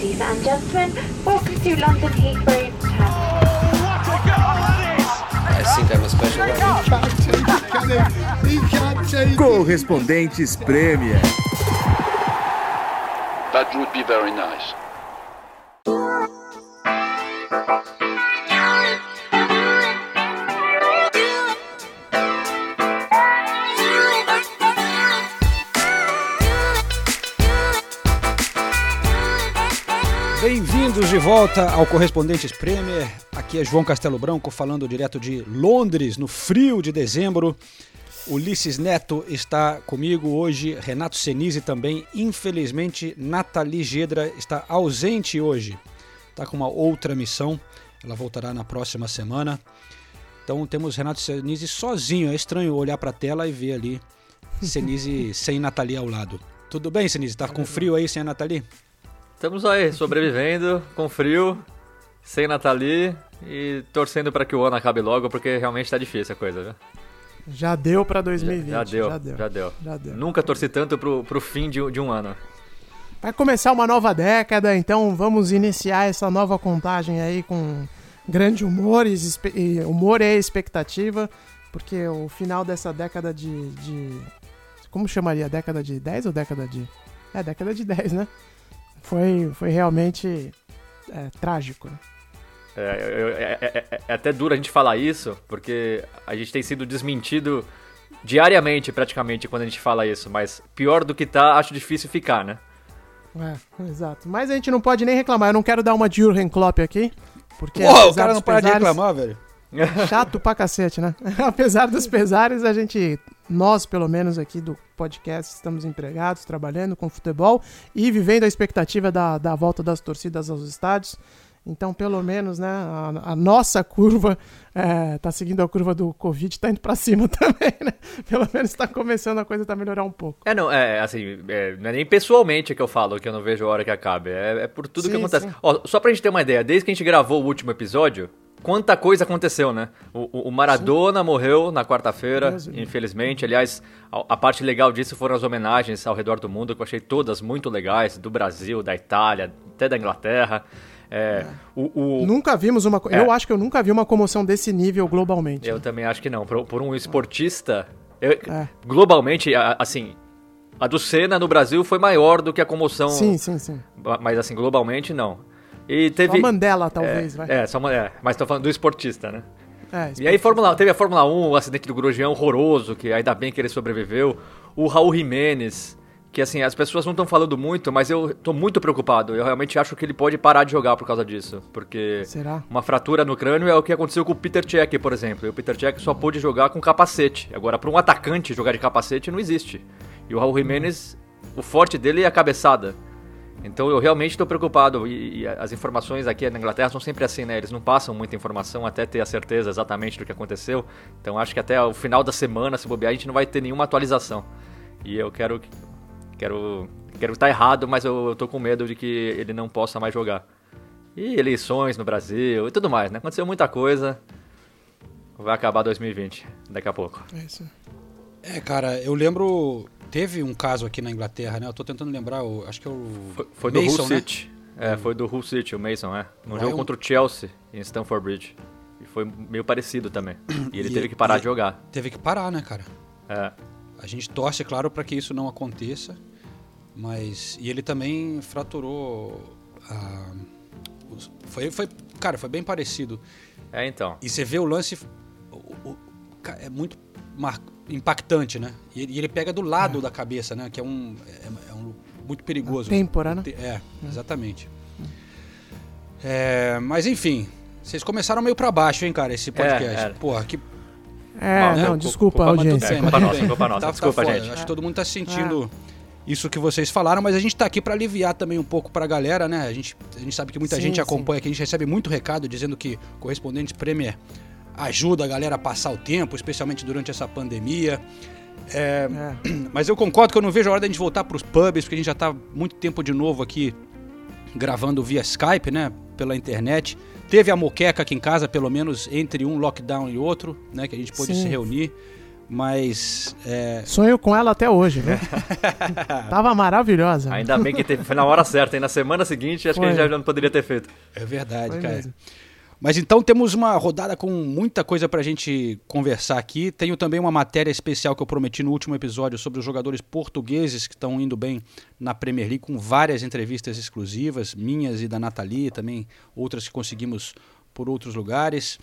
Ladies and gentlemen, welcome to London Heathrow I think I'm a special one. Correspondentes Premier. That would be very nice. De volta ao Correspondentes Premier. Aqui é João Castelo Branco falando direto de Londres, no frio de dezembro. Ulisses Neto está comigo hoje, Renato Senise também. Infelizmente, Nathalie Gedra está ausente hoje. Está com uma outra missão. Ela voltará na próxima semana. Então temos Renato Senise sozinho. É estranho olhar para a tela e ver ali Senise sem Nathalie ao lado. Tudo bem, Senise? Tá com frio aí sem a Nathalie? Estamos aí, sobrevivendo, com frio, sem Nathalie e torcendo para que o ano acabe logo, porque realmente tá difícil a coisa, viu? Já deu pra 2020. Já, já, deu, já deu, já deu. Já deu. Nunca torci tanto pro, pro fim de, de um ano. Vai começar uma nova década, então vamos iniciar essa nova contagem aí com grande humor e, humor e expectativa, porque o final dessa década de, de. Como chamaria? Década de 10 ou década de. É, década de 10, né? Foi, foi realmente é, trágico. Né? É, é, é, é, até duro a gente falar isso, porque a gente tem sido desmentido diariamente, praticamente, quando a gente fala isso. Mas pior do que tá, acho difícil ficar, né? É, exato. Mas a gente não pode nem reclamar. Eu não quero dar uma de Jurgen Klopp aqui. Porque Pô, o cara não para pesares, de reclamar, velho. Chato pra cacete, né? apesar dos pesares, a gente nós, pelo menos aqui do podcast, estamos empregados, trabalhando com futebol e vivendo a expectativa da, da volta das torcidas aos estádios. Então, pelo menos, né, a, a nossa curva está é, seguindo a curva do Covid, está indo para cima também, né? Pelo menos está começando a coisa a melhorar um pouco. É, não, é assim, é, não é nem pessoalmente que eu falo que eu não vejo a hora que acabe, é, é por tudo sim, que acontece. Ó, só pra gente ter uma ideia, desde que a gente gravou o último episódio, quanta coisa aconteceu, né? O, o Maradona Sim. morreu na quarta-feira, infelizmente. Aliás, a, a, parte legal disso foram as homenagens ao redor do mundo, que eu achei todas muito legais, do Brasil, da Itália, até da Inglaterra. É, é. O, o... Nunca vimos uma. É. Eu acho que eu nunca vi uma comoção desse nível globalmente. Eu né? também acho que não. Por, por um esportista, eu, é. globalmente, assim, a do Senna no Brasil foi maior do que a comoção. Sim, sim, sim. Mas assim, globalmente não. E teve... Só Mandela, talvez, é, vai. É, só, é, mas tô falando do esportista, né? É, e aí Fórmula, teve a Fórmula 1, o acidente do Grosjean horroroso, que ainda bem que ele sobreviveu. O Raul Jiménez, que assim, as pessoas não estão falando muito, mas eu tô muito preocupado. Eu realmente acho que ele pode parar de jogar por causa disso. Porque Será? uma fratura no crânio é o que aconteceu com o Peter Cech, por exemplo. E o Peter Cech só pôde jogar com capacete. Agora, para um atacante jogar de capacete não existe. E o Raul Jiménez, o forte dele é a cabeçada. Então eu realmente estou preocupado e, e, as informações aqui na Inglaterra são sempre assim, né? Eles não passam muita informação até ter a certeza exatamente do que aconteceu. Então acho que até o final da semana, se bobear, a gente não vai ter nenhuma atualização. E eu quero quero quero estar errado, mas eu, estou com medo de que ele não possa mais jogar. E eleições no Brasil e tudo mais, né? Aconteceu muita coisa. Vai acabar 2020 daqui a pouco. É isso. É, cara, eu lembro Teve um caso aqui na Inglaterra, né? Eu tô tentando lembrar, o, acho que é o. Foi, foi do Hull né? City. É, foi do Hull City, o Mason, é. No jogo um... contra o Chelsea, em Stamford Bridge. E foi meio parecido também. E ele e, teve que parar de jogar. Teve que parar, né, cara? É. A gente torce, claro, para que isso não aconteça. Mas. E ele também fraturou. A... Foi, foi. Cara, foi bem parecido. É, então. E você vê o lance. O, o, é muito mar impactante, né? E, e ele pega do lado é. da cabeça, né? Que é um, é, é um muito perigoso. A têmpora, né? É, é. exatamente. É, mas enfim, vocês começaram meio para baixo, hein, cara, esse podcast. É, é. Porra, que é, né? não, desculpa, culpa, audiência. Bem, culpa nossa, culpa nossa. Tá, desculpa, tá gente. Acho que todo mundo tá sentindo isso que vocês falaram, mas a gente tá aqui para aliviar também um pouco pra galera, né? A gente, a gente sabe que muita sim, gente acompanha, sim. que a gente recebe muito recado dizendo que correspondentes Premier ajuda a galera a passar o tempo, especialmente durante essa pandemia. É, é. Mas eu concordo que eu não vejo a hora da gente voltar para os pubs, porque a gente já está muito tempo de novo aqui gravando via Skype, né? Pela internet. Teve a moqueca aqui em casa, pelo menos entre um lockdown e outro, né? Que a gente pôde Sim. se reunir. Mas é, Sonho com ela até hoje, viu? Tava maravilhosa. Ainda bem que teve, foi na hora certa, e na semana seguinte acho que a gente Foi. já não poderia ter feito. é verdade, Foi cara. mesmo. Mas então temos uma rodada com muita coisa pra gente conversar aqui. Tenho também uma matéria especial que eu prometi no último episódio sobre os jogadores portugueses que estão indo bem na Premier League, com várias entrevistas exclusivas, minhas e da Nathalie, também outras que conseguimos por outros lugares.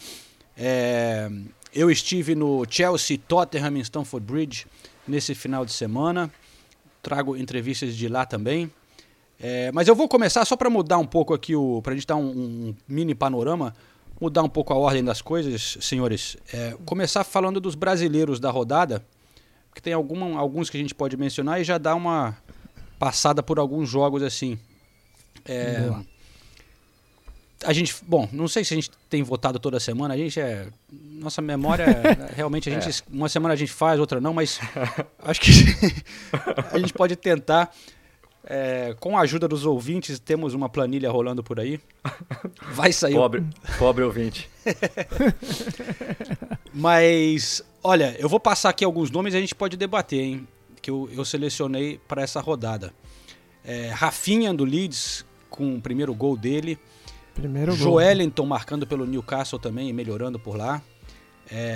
É, eu estive no Chelsea Tottenham em Stamford Bridge nesse final de semana. Trago entrevistas de lá também. É, mas eu vou começar só para mudar um pouco aqui, o, pra gente dar um, um mini panorama, mudar um pouco a ordem das coisas, senhores. É, começar falando dos brasileiros da rodada, que tem alguma, alguns que a gente pode mencionar e já dar uma passada por alguns jogos assim. É, a gente, bom, não sei se a gente tem votado toda semana, a gente é. Nossa memória, realmente, a gente. Uma semana a gente faz, outra não, mas acho que a gente pode tentar. É, com a ajuda dos ouvintes, temos uma planilha rolando por aí. Vai sair. Pobre, pobre ouvinte. Mas, olha, eu vou passar aqui alguns nomes e a gente pode debater, hein? Que eu, eu selecionei para essa rodada. É, Rafinha do Leeds, com o primeiro gol dele. Primeiro gol. Joelinton marcando pelo Newcastle também e melhorando por lá.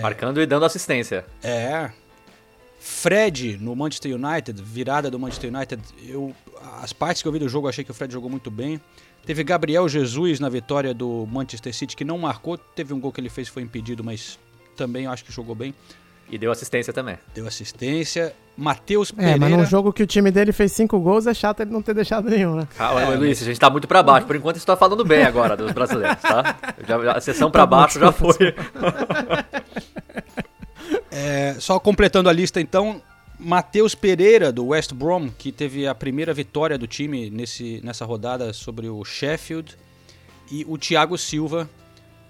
Marcando e dando assistência. É. Fred no Manchester United, virada do Manchester United. Eu, as partes que eu vi do jogo, achei que o Fred jogou muito bem. Teve Gabriel Jesus na vitória do Manchester City, que não marcou. Teve um gol que ele fez foi impedido, mas também eu acho que jogou bem. E deu assistência também. Deu assistência. Matheus É, Pereira. mas num jogo que o time dele fez cinco gols, é chato ele não ter deixado nenhum, né? Calma, Luiz, a gente tá muito pra baixo. Por enquanto, você tá falando bem agora dos brasileiros, tá? Já, já- a sessão pra Tá baixo já foi. É, só completando a lista então, Matheus Pereira do West Brom, que teve a primeira vitória do time nesse, nessa rodada sobre o Sheffield, e o Thiago Silva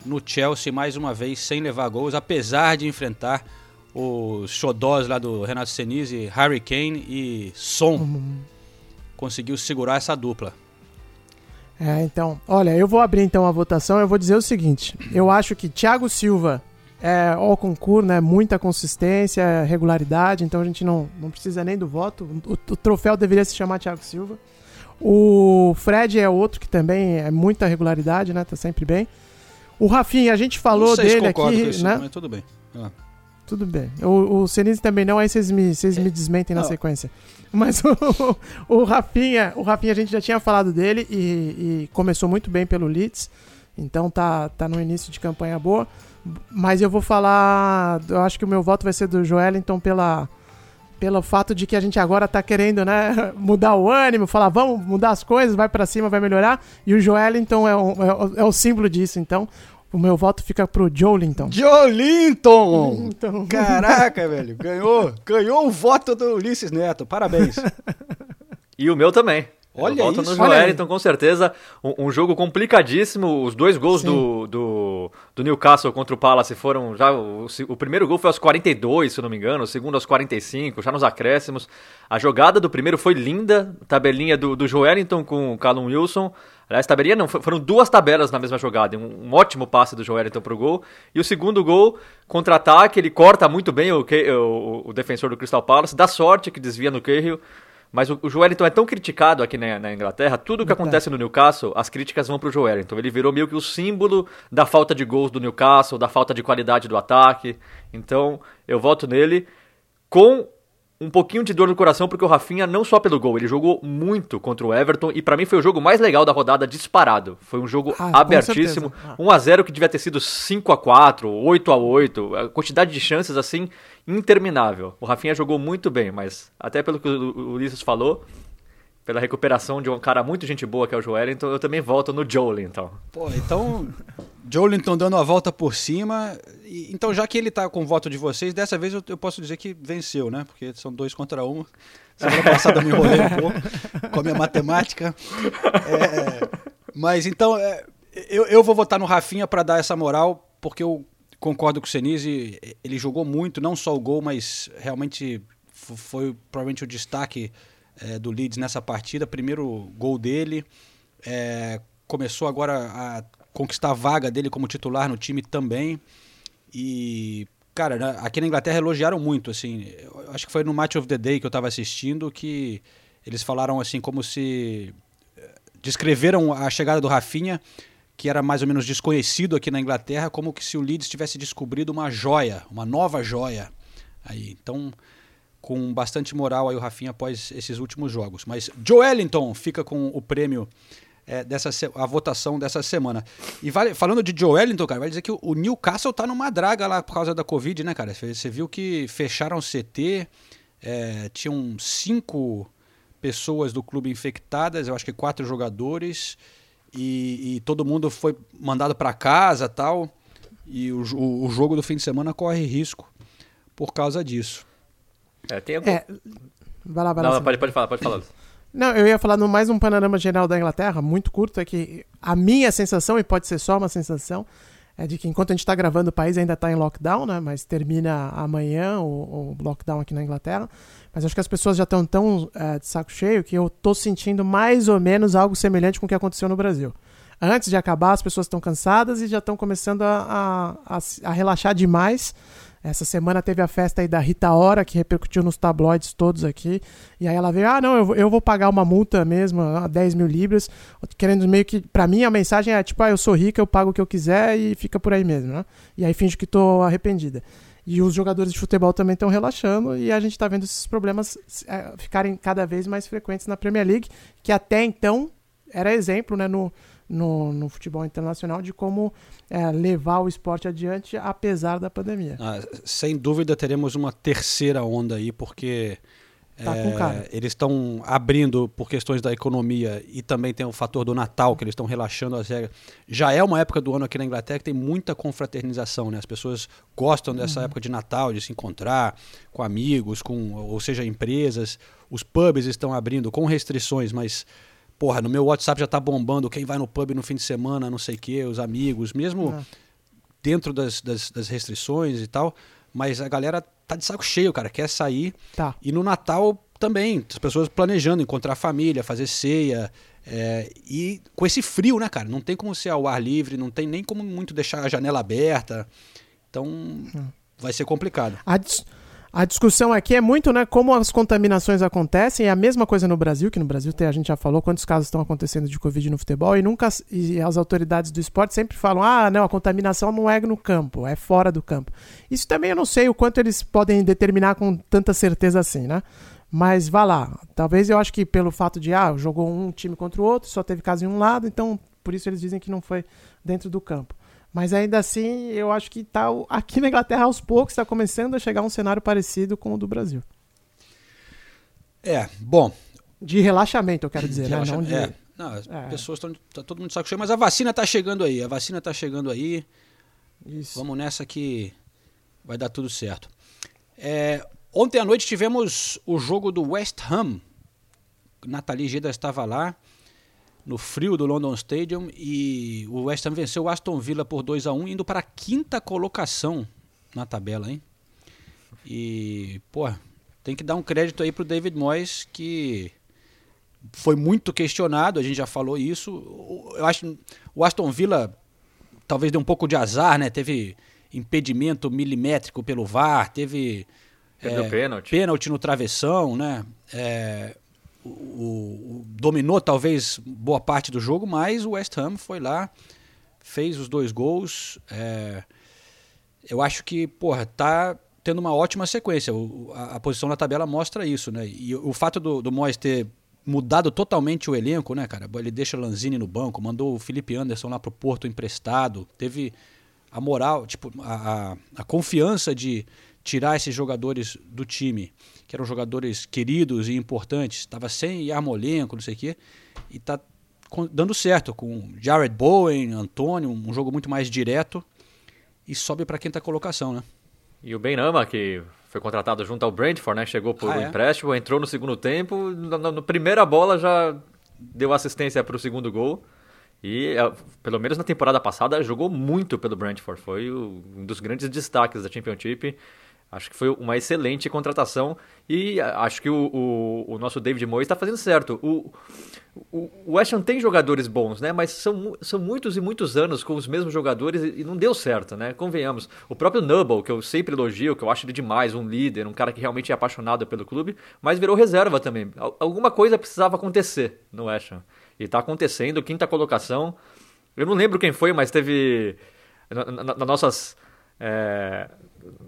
no Chelsea mais uma vez sem levar gols, apesar de enfrentar os xodós lá do Renato Senise, Harry Kane e Son. Conseguiu segurar essa dupla. É, então, olha, eu vou abrir então a votação. Eu vou dizer o seguinte: eu acho que Thiago Silva é ao concurso, né? Muita consistência, regularidade, então a gente não, não precisa nem do voto. O, o troféu deveria se chamar Thiago Silva. O Fred é outro que também é muita regularidade, né? Tá sempre bem. O Rafinha, a gente falou dele aqui, isso, né? mas tudo bem. Ah. Tudo bem. O, o Senise também não, aí vocês me, vocês me desmentem na Não. sequência. Mas o, o Rafinha, o Rafinha a gente já tinha falado dele e, e começou muito bem pelo Leeds. Então tá, tá no início de campanha boa. Mas eu vou falar. Eu acho que o meu voto vai ser do Joelinton pela, pelo fato de que a gente agora tá querendo, né, mudar o ânimo, falar, vamos mudar as coisas, vai pra cima, vai melhorar. E o Joelinton é, um- é, o- é o símbolo disso. Então, o meu voto fica pro Joelinton. Jolinton! Então- Caraca, velho, ganhou, ganhou o voto do Ulisses Neto, parabéns. E o meu também. Olha voto isso. no aí. Joelinton, com certeza. Um, um jogo complicadíssimo. Os dois gols do, do, do Newcastle contra o Palace foram já. O, o primeiro gol foi aos 42, se não me engano. O segundo aos 45, já nos acréscimos. A jogada do primeiro foi linda. Tabelinha do, do Joelinton com o Callum Wilson. Aliás, tabelinha não, foram duas tabelas na mesma jogada. Um, um ótimo passe do Joelinton pro gol. E o segundo gol, contra-ataque, ele corta muito bem o, o, o defensor do Crystal Palace. Dá sorte que desvia no Cahill. Mas o, o Joelinton é tão criticado aqui na, na Inglaterra, tudo que acontece no Newcastle, as críticas vão pro Joelinton. Ele virou meio que o símbolo da falta de gols do Newcastle, da falta de qualidade do ataque. Então, eu voto nele com um pouquinho de dor no coração, porque o Rafinha, não só pelo gol, ele jogou muito contra o Everton, e pra mim foi o jogo mais legal da rodada disparado. Foi um jogo Ah, abertíssimo, certeza. Ah. 1 a 0 que devia ter sido 5 a 4 8 a 8 a quantidade de chances assim interminável. O Rafinha jogou muito bem, mas até pelo que o Ulisses falou, pela recuperação de um cara muito gente boa que é o Joelinton, eu também volto no Joelinton. Pô, então, Jolinton dando a volta por cima. E- então, já que ele tá com o voto de vocês, dessa vez eu, eu posso dizer que venceu, né? Porque são dois contra um. Semana passada eu me enrolei um pouco com a minha matemática. É, mas então, é, eu, eu vou votar no Rafinha para dar essa moral, porque eu concordo com o Senise. Ele jogou muito, não só o gol, mas realmente foi provavelmente o destaque é, do Leeds nessa partida. Primeiro gol dele. É, começou agora a conquistar a vaga dele como titular no time também. E, cara, aqui na Inglaterra elogiaram muito, assim. acho que foi no Match of the Day que eu tava assistindo que eles falaram assim como se eh, descreveram a chegada do Rafinha, que era mais ou menos desconhecido aqui na Inglaterra, como que se o Leeds tivesse descobrido uma joia, uma nova joia. Aí, então, com bastante moral aí o Rafinha após esses últimos jogos. Mas Joelinton fica com o prêmio é, dessa a votação dessa semana. E vale, falando de Joelinton, cara, vai dizer que o- o Newcastle tá numa draga lá por causa da Covid, né, cara? Você viu que fecharam o CT, é, tinham cinco pessoas do clube infectadas, eu acho que quatro jogadores, e, e todo mundo foi mandado para casa tal. E o, jo- o jogo do fim de semana corre risco por causa disso. É, tem algum... É, vai lá, vai lá. Não, pode, pode falar, pode falar. Não, eu ia falar no mais um panorama geral da Inglaterra, muito curto, é que a minha sensação, e pode ser só uma sensação, é de que enquanto a gente está gravando, o país ainda está em lockdown, né? Mas termina amanhã o, o lockdown aqui na Inglaterra. Mas acho que as pessoas já estão tão eh, de saco cheio que eu tô sentindo mais ou menos algo semelhante com o que aconteceu no Brasil. Antes de acabar, as pessoas estão cansadas e já estão começando a, a, a, a relaxar demais. Essa semana teve a festa aí da Rita Ora, que repercutiu nos tabloides todos aqui. E aí ela veio, ah, não, eu vou, eu vou pagar uma multa mesmo, ah, 10 mil libras. Querendo meio que, pra mim, a mensagem é tipo, ah, eu sou rica, eu pago o que eu quiser e fica por aí mesmo, né? E aí finge que tô arrependida. E os jogadores de futebol também estão relaxando e a gente tá vendo esses problemas eh, ficarem cada vez mais frequentes na Premier League, que até então era exemplo, né, no, no, no futebol internacional de como eh, levar o esporte adiante apesar da pandemia. Ah, sem dúvida teremos uma terceira onda aí, porque Tá é, eles estão abrindo por questões da economia e também tem o fator do Natal, que eles estão relaxando as regras. Já é uma época do ano aqui na Inglaterra que tem muita confraternização, né? As pessoas gostam dessa época de Natal, de se encontrar com amigos, com, ou seja, empresas. Os pubs estão abrindo com restrições, mas porra, no meu WhatsApp já tá bombando quem vai no pub no fim de semana, não sei o quê, os amigos, mesmo Ah. dentro das, das, das restrições e tal, mas a galera tá de saco cheio, cara, quer sair. Tá. E no Natal também, as pessoas planejando encontrar a família, fazer ceia. é, e com esse frio, né, cara? Não tem como ser ao ar livre, não tem nem como muito deixar a janela aberta. Então vai ser complicado. A, dis- a discussão aqui é muito, né, como as contaminações acontecem, é a mesma coisa no Brasil, que no Brasil tem, a gente já falou quantos casos estão acontecendo de Covid no futebol, e nunca e as autoridades do esporte sempre falam: "Ah, não, a contaminação não é no campo, é fora do campo". Isso também eu não sei o quanto eles podem determinar com tanta certeza assim, né? Mas vá lá. Talvez eu acho que pelo fato de ah, jogou um time contra o outro, só teve caso em um lado, então por isso eles dizem que não foi dentro do campo. Mas ainda assim, eu acho que tá aqui na Inglaterra aos poucos está começando a chegar um cenário parecido com o do Brasil. É, bom. De relaxamento, eu quero dizer, né? Não de... é, não, as É. pessoas estão. Tá todo mundo de saco cheio, mas a vacina tá chegando aí. A vacina tá chegando aí. Isso. Vamos nessa que vai dar tudo certo. É, ontem à noite tivemos o jogo do West Ham. Nathalie Geda estava lá no frio do London Stadium e o West Ham venceu o Aston Villa por 2 a 1 indo para a quinta colocação na tabela, hein? E, pô, tem que dar um crédito aí pro David Moyes que foi muito questionado, a gente já falou isso. Eu acho o Aston Villa talvez deu um pouco de azar, né? Teve impedimento milimétrico pelo VAR, teve Perdeu é, pênalti. pênalti no travessão, né? É, o, o- dominou talvez boa parte do jogo, mas o West Ham foi lá, fez os dois gols. é, eu acho que, porra, tá tendo uma ótima sequência. O- a, a posição na tabela mostra isso, né? E o, o fato do, do Moyes ter mudado totalmente o elenco, né, cara? Ele deixa Lanzini no banco, mandou o Felipe Anderson lá pro Porto emprestado, teve a moral, tipo, a, a, a confiança de tirar esses jogadores do time, que eram jogadores queridos e importantes, estava sem Yarmolenko, não sei o quê, e tá com- dando certo com Jared Bowen, Antônio, um jogo muito mais direto e sobe para quinta colocação, né? E o Benama, que foi contratado junto ao Brentford, né? Chegou por Ah, um é? empréstimo, entrou no segundo tempo, na, na- na primeira bola já deu assistência para o segundo gol. E, eh, pelo menos na temporada passada, jogou muito pelo Brentford. Foi um dos grandes destaques da Championship. Acho que foi uma excelente contratação e acho que o, o, o nosso David Moyes está fazendo certo. O, o, o West Ham tem jogadores bons, né? Mas são, são muitos e muitos anos com os mesmos jogadores e, não deu certo, né? Convenhamos. O próprio Nubble, que eu sempre elogio, que eu acho ele demais, um líder, um cara que realmente é apaixonado pelo clube, mas virou reserva também. Alguma coisa precisava acontecer no West Ham. E está acontecendo, quinta colocação. Eu não lembro quem foi, mas teve. Nas nossas. É,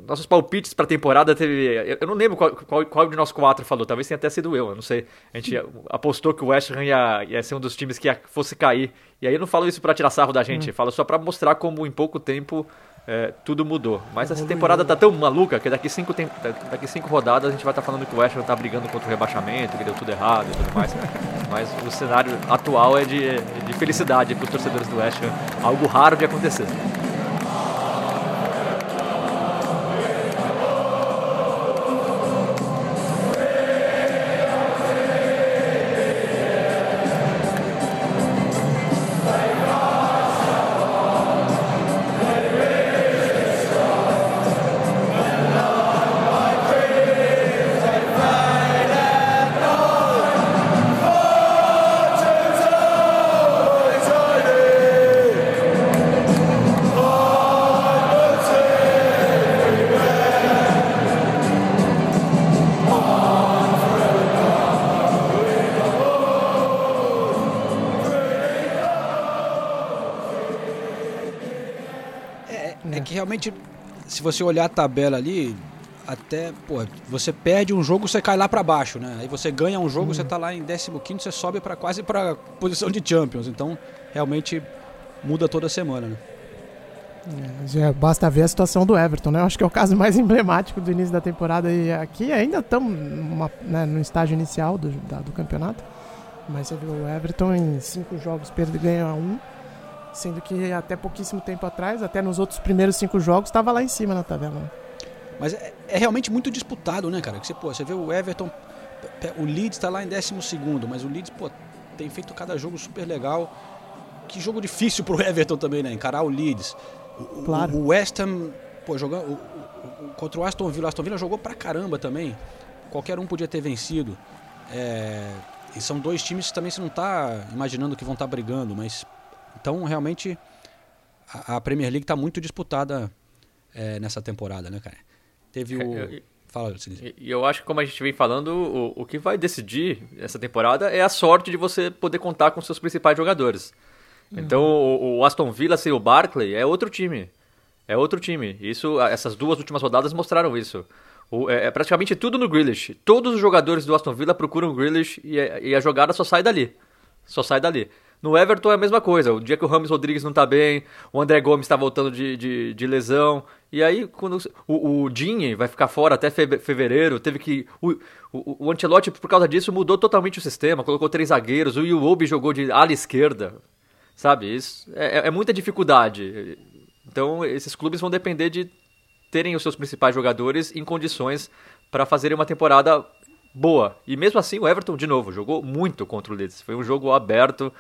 nossos palpites para a temporada teve. Eu não lembro qual, qual, qual, de nós quatro falou, talvez tenha até sido eu, eu não sei. A gente apostou que o West Ham ia, ia ser um dos times que ia, fosse cair. E aí eu não falo isso para tirar sarro da gente, hum. falo só para mostrar como em pouco tempo é, tudo mudou. Mas essa temporada tá tão maluca que daqui cinco, tem... daqui cinco rodadas a gente vai estar tá falando que o West Ham tá brigando contra o rebaixamento, que deu tudo errado e tudo mais. Mas o cenário atual é de, de felicidade para os torcedores do West Ham, algo raro de acontecer. Realmente, se você olhar a tabela ali, até, pô, você perde um jogo, você cai lá para baixo, né? Aí você ganha um jogo, uhum. você tá lá em 15 você sobe para quase para posição de Champions. Então, realmente muda toda semana, né? É, basta ver a situação do Everton, né? Eu acho que é o caso mais emblemático do início da temporada e aqui ainda estamos né, no estágio inicial do, da, do campeonato. Mas você viu o Everton em cinco jogos perde ganha um Sendo que até pouquíssimo tempo atrás, até nos outros primeiros cinco jogos, estava lá em cima na tabela. Né? Mas é, é, realmente muito disputado, né, cara? Que você, pô, você vê o Everton, o Leeds está lá em 12, mas o Leeds, pô, tem feito cada jogo super legal. Que jogo difícil pro Everton também, né? Encarar o Leeds. O, claro. O, West Ham, pô, jogando. O, o, contra o Aston Villa. O Aston Villa jogou pra caramba também. Qualquer um podia ter vencido. É, e são dois times que também você não tá imaginando que vão estar tá brigando, mas então, realmente, a, a Premier League está muito disputada é, nessa temporada, né, cara? Teve o. É, Fala, E eu acho que, como a gente vem falando, o, o que vai decidir essa temporada é a sorte de você poder contar com seus principais jogadores. Uhum. Então, o, o, Aston Villa sem o Barkley é outro time. É outro time. Isso, essas duas últimas rodadas mostraram isso. O, é, é, praticamente tudo no Grealish. Todos os jogadores do Aston Villa procuram o Grealish e, e a jogada só sai dali. Só sai dali. No Everton é a mesma coisa. O dia que o Ramos Rodrigues não tá bem, o André Gomes está voltando de, de, de, lesão. E aí, quando o, o Dini vai ficar fora até fevereiro, teve que. O, o, o Ancelotti, por causa disso, mudou totalmente o sistema, colocou três zagueiros, o Iwobi jogou de ala esquerda. Sabe? Isso é, é, é muita dificuldade. Então, esses clubes vão depender de terem os seus principais jogadores em condições para fazerem uma temporada boa. E mesmo assim, o Everton, de novo, jogou muito contra o Leeds. Foi um jogo aberto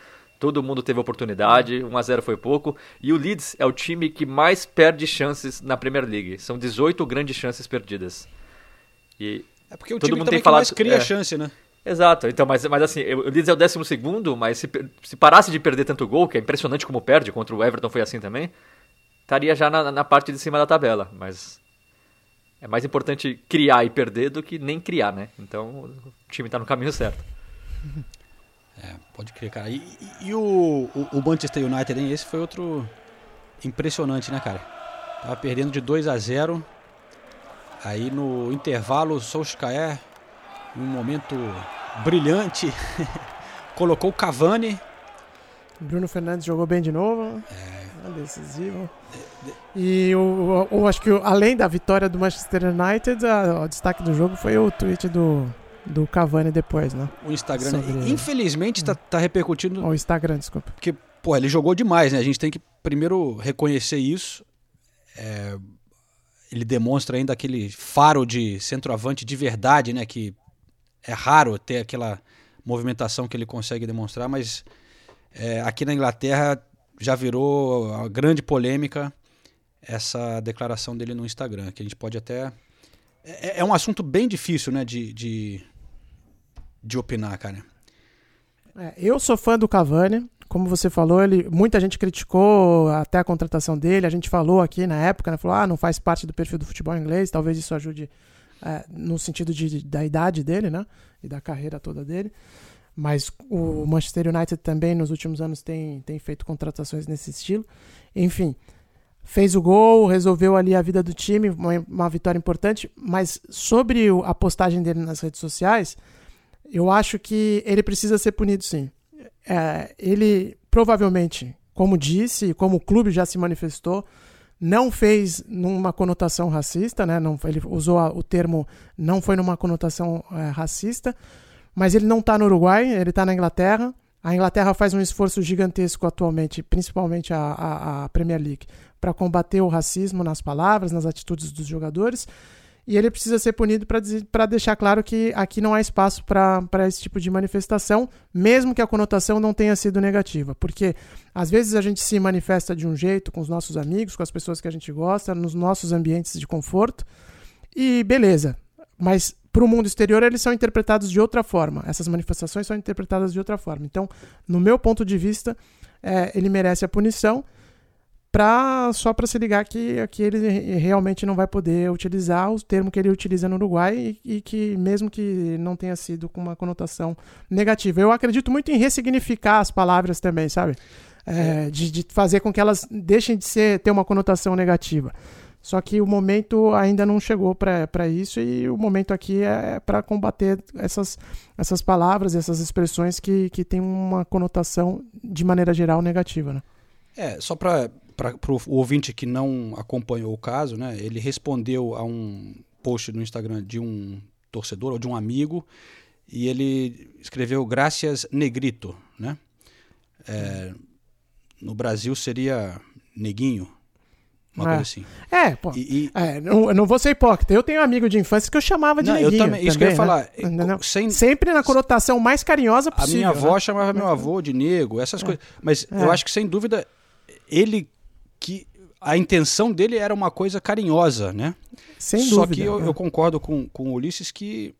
Todo mundo teve oportunidade, 1 a 0 foi pouco. E o Leeds é o time que mais perde chances na Premier League. São 18 grandes chances perdidas. E é porque o todo time mundo tem falado, mais cria é, chance, né? Exato. Então, mas, mas assim, o Leeds é o 12 segundo, mas se, se parasse de perder tanto gol, que é impressionante como perde, contra o Everton foi assim também, estaria já na, na parte de cima da tabela. Mas é mais importante criar e perder do que nem criar, né? Então o time está no caminho certo. É, pode crer, cara. E, e, e o, o, o, Manchester United, hein? Esse foi outro impressionante, né, cara? Tava perdendo de 2 a 0 Aí no intervalo, o Solskjaer, um momento brilhante, colocou o Cavani. Bruno Fernandes jogou bem de novo. É. Decisivo. E eu, eu, eu acho que além da vitória do Manchester United, a, o destaque do jogo foi o tweet do do Cavani depois, né? O Instagram? Sobre... infelizmente, está tá repercutindo. O Instagram, desculpa. Porque, pô, ele jogou demais, né? A gente tem que primeiro reconhecer isso. É... Ele demonstra ainda aquele faro de centroavante de verdade, né? Que é raro ter aquela movimentação que ele consegue demonstrar, mas é, aqui na Inglaterra já virou a grande polêmica essa declaração dele no Instagram, que a gente pode até É, é um assunto bem difícil, né, de, de, de opinar, cara. É, eu sou fã do Cavani. Como você falou, ele, muita gente criticou até a contratação dele. A gente falou aqui na época, né, falou, ah, não faz parte do perfil do futebol inglês. Talvez isso ajude é, no sentido de, da idade dele, né, e da carreira toda dele. Mas o Manchester United também nos últimos anos tem, tem feito contratações nesse estilo. Enfim, fez o gol, resolveu ali a vida do time, uma, uma vitória importante. Mas sobre a postagem dele nas redes sociais, eu acho que ele precisa ser punido sim. É, ele provavelmente, como disse, como o clube já se manifestou, não fez numa conotação racista, né? Não, ele usou o termo não foi numa conotação é, racista, mas ele não está no Uruguai, ele está na Inglaterra. A Inglaterra faz um esforço gigantesco atualmente, principalmente a, a, a Premier League, para combater o racismo nas palavras, nas atitudes dos jogadores. E ele precisa ser punido para deixar claro que aqui não há espaço para esse tipo de manifestação, mesmo que a conotação não tenha sido negativa. Porque às vezes a gente se manifesta de um jeito com os nossos amigos, com as pessoas que a gente gosta, nos nossos ambientes de conforto, e beleza. Mas para o mundo exterior eles são interpretados de outra forma. Essas manifestações são interpretadas de outra forma. Então, no meu ponto de vista, é, ele merece a punição pra, só para se ligar que, que ele realmente não vai poder utilizar o termo que ele utiliza no Uruguai e, e, que mesmo que não tenha sido com uma conotação negativa. Eu acredito muito em ressignificar as palavras também, sabe? É, de, de fazer com que elas deixem de ser, ter uma conotação negativa. Só que o momento ainda não chegou para isso e o momento aqui é para combater essas, essas palavras, essas expressões que, que têm uma conotação, de maneira geral, negativa. Né? É, só para o ouvinte que não acompanhou o caso, né, ele respondeu a um post no Instagram de um torcedor ou de um amigo e ele escreveu Gracias Negrito. Né? É, no Brasil seria Neguinho uma é. coisa assim. É, pô. E, e... É, não, não vou ser hipócrita. Eu tenho um amigo de infância que eu chamava de não, neguinho. Eu também, isso que eu ia né? falar. Sem... Sempre na conotação mais carinhosa possível. A minha avó né? chamava meu avô de nego, essas é. coisas. Mas eu é. acho que, sem dúvida, ele que. A intenção dele era uma coisa carinhosa, né? Sem Só dúvida. que eu, eu é. concordo com, com o Ulisses que.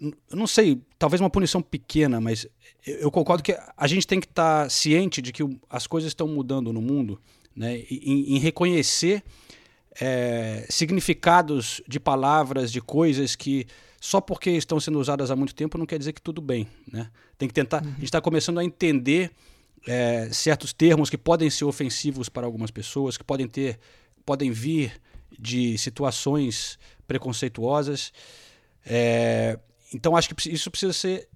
Eu não sei, talvez uma punição pequena, mas eu concordo que a gente tem que estar tá ciente de que as coisas estão mudando no mundo né, em, em reconhecer é, significados de palavras, de coisas que só porque estão sendo usadas há muito tempo não quer dizer que tudo bem. Né? Tem que tentar. Uhum. A gente está começando a entender é, certos termos que podem ser ofensivos para algumas pessoas, que podem ter, podem vir de situações preconceituosas. É, então acho que isso precisa ser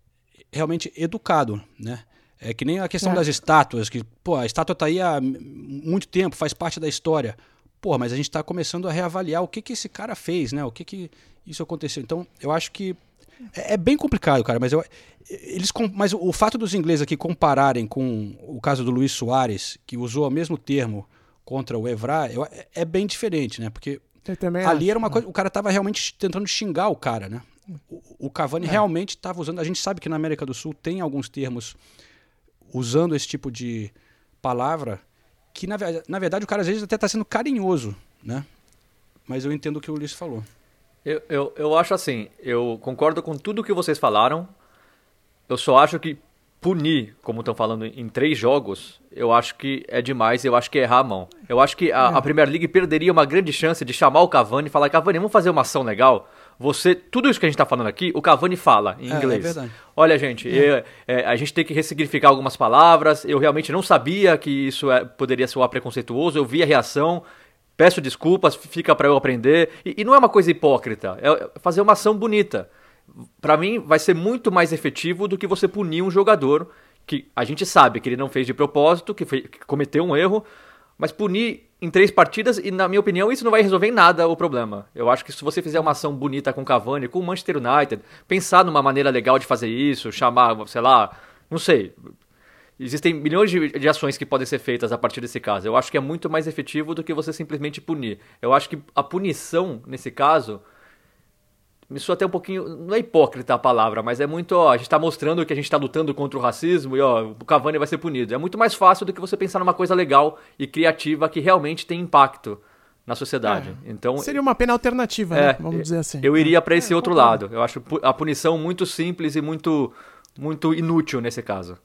realmente educado, né? É que nem a questão é. das estátuas, que, pô, a estátua tá aí há muito tempo, faz parte da história. Pô, mas a gente está começando a reavaliar o que que esse cara fez, né? O que que isso aconteceu. Então, eu acho que é, é bem complicado, cara, mas eu, eles mas o fato dos ingleses aqui compararem com o caso do Luiz Soares, que usou o mesmo termo contra o Evra, eu, é, é bem diferente, né? Porque ali acho, era uma coisa, o cara tava realmente tentando xingar o cara, né? O, o Cavani é. realmente estava usando, a gente sabe que na América do Sul tem alguns termos usando esse tipo de palavra que, na, na verdade, o cara às vezes até está sendo carinhoso, né? Mas eu entendo o que o Ulisses falou. Eu, eu, eu acho assim, eu concordo com tudo que vocês falaram, eu só acho que punir, como estão falando, em três jogos, eu acho que é demais, eu acho que é errar a mão. Eu acho que a, é. a Premier League perderia uma grande chance de chamar o Cavani e falar, Cavani, vamos fazer uma ação legal? Você, tudo isso que a gente está falando aqui, o Cavani fala em é, inglês. É verdade. Olha, gente, é. Eu, é, a gente tem que ressignificar algumas palavras. Eu realmente não sabia que isso é, poderia soar preconceituoso. Eu vi a reação. Peço desculpas, fica para eu aprender. E, e, não é uma coisa hipócrita, é fazer uma ação bonita. Para mim, vai ser muito mais efetivo do que você punir um jogador que a gente sabe que ele não fez de propósito, que, que cometeu um erro, mas punir em três partidas e, na minha opinião, isso não vai resolver em nada o problema. Eu acho que se você fizer uma ação bonita com o Cavani, com o Manchester United, pensar numa maneira legal de fazer isso, chamar, sei lá, não sei. Existem milhões de, de ações que podem ser feitas a partir desse caso. Eu acho que é muito mais efetivo do que você simplesmente punir. Eu acho que a punição, nesse caso, me soa até um pouquinho. Não é hipócrita a palavra, mas é muito. Ó, a gente está mostrando que a gente está lutando contra o racismo e ó, o Cavani vai ser punido. É muito mais fácil do que você pensar numa coisa legal e criativa que realmente tem impacto na sociedade. Então, Seria uma pena alternativa, É, né? Vamos dizer assim. eu iria para esse É, outro lado. Eu acho a punição muito simples e muito, muito inútil nesse caso.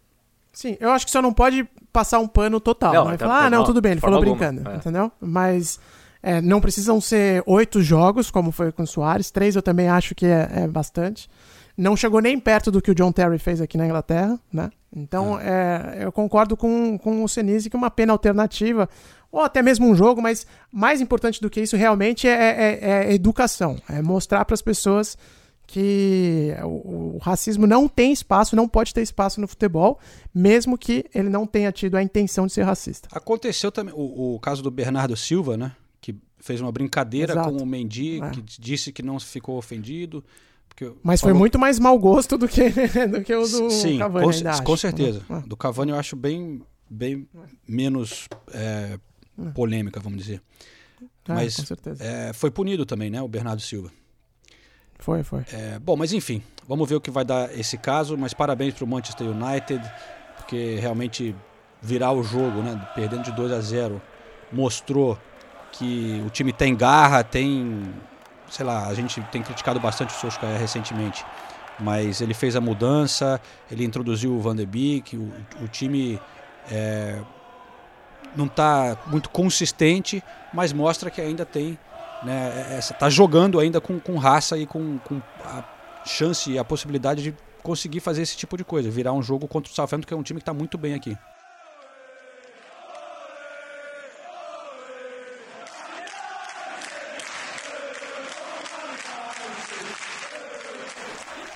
Sim, eu acho que só não pode passar um pano total. Não, né? então, Falar, ah, não, não, tudo bem, ele falou alguma, brincando, é. entendeu? Mas é, não precisam ser oito jogos, como foi com o Soares. Três eu também acho que é, é bastante. Não chegou nem perto do que o John Terry fez aqui na Inglaterra, né? Então, é, eu concordo com, com o Senise que uma pena alternativa, ou até mesmo um jogo, mas mais importante do que isso realmente é, é- é educação. É mostrar para as pessoas que o, o racismo não tem espaço, não pode ter espaço no futebol, mesmo que ele não tenha tido a intenção de ser racista. Aconteceu também o, o caso do Bernardo Silva, né? Que fez uma brincadeira Exato. com o Mendy, É. que disse que não ficou ofendido. Porque Mas foi falou- muito mais mau gosto do que, do que o do Sim, Cavani, com, ainda acho. com certeza. É. Do Cavani eu acho bem, bem menos é, polêmica, vamos dizer. É, Mas com é, foi punido também, né? O Bernardo Silva. Foi, foi. É, bom, mas enfim, vamos ver o que vai dar esse caso. Mas parabéns para o Manchester United, porque realmente virar o jogo, né? Perdendo de 2 a 0 mostrou que o time tem garra, tem. Sei lá, a gente tem criticado bastante o Solskjaer recentemente. Mas ele fez a mudança, ele introduziu o Van de Beek, o, o time é, não está muito consistente, mas mostra que ainda tem né, essa, tá jogando ainda com, com raça e com, com a chance e a possibilidade de conseguir fazer esse tipo de coisa, virar um jogo contra o Southampton, que é um time que está muito bem aqui.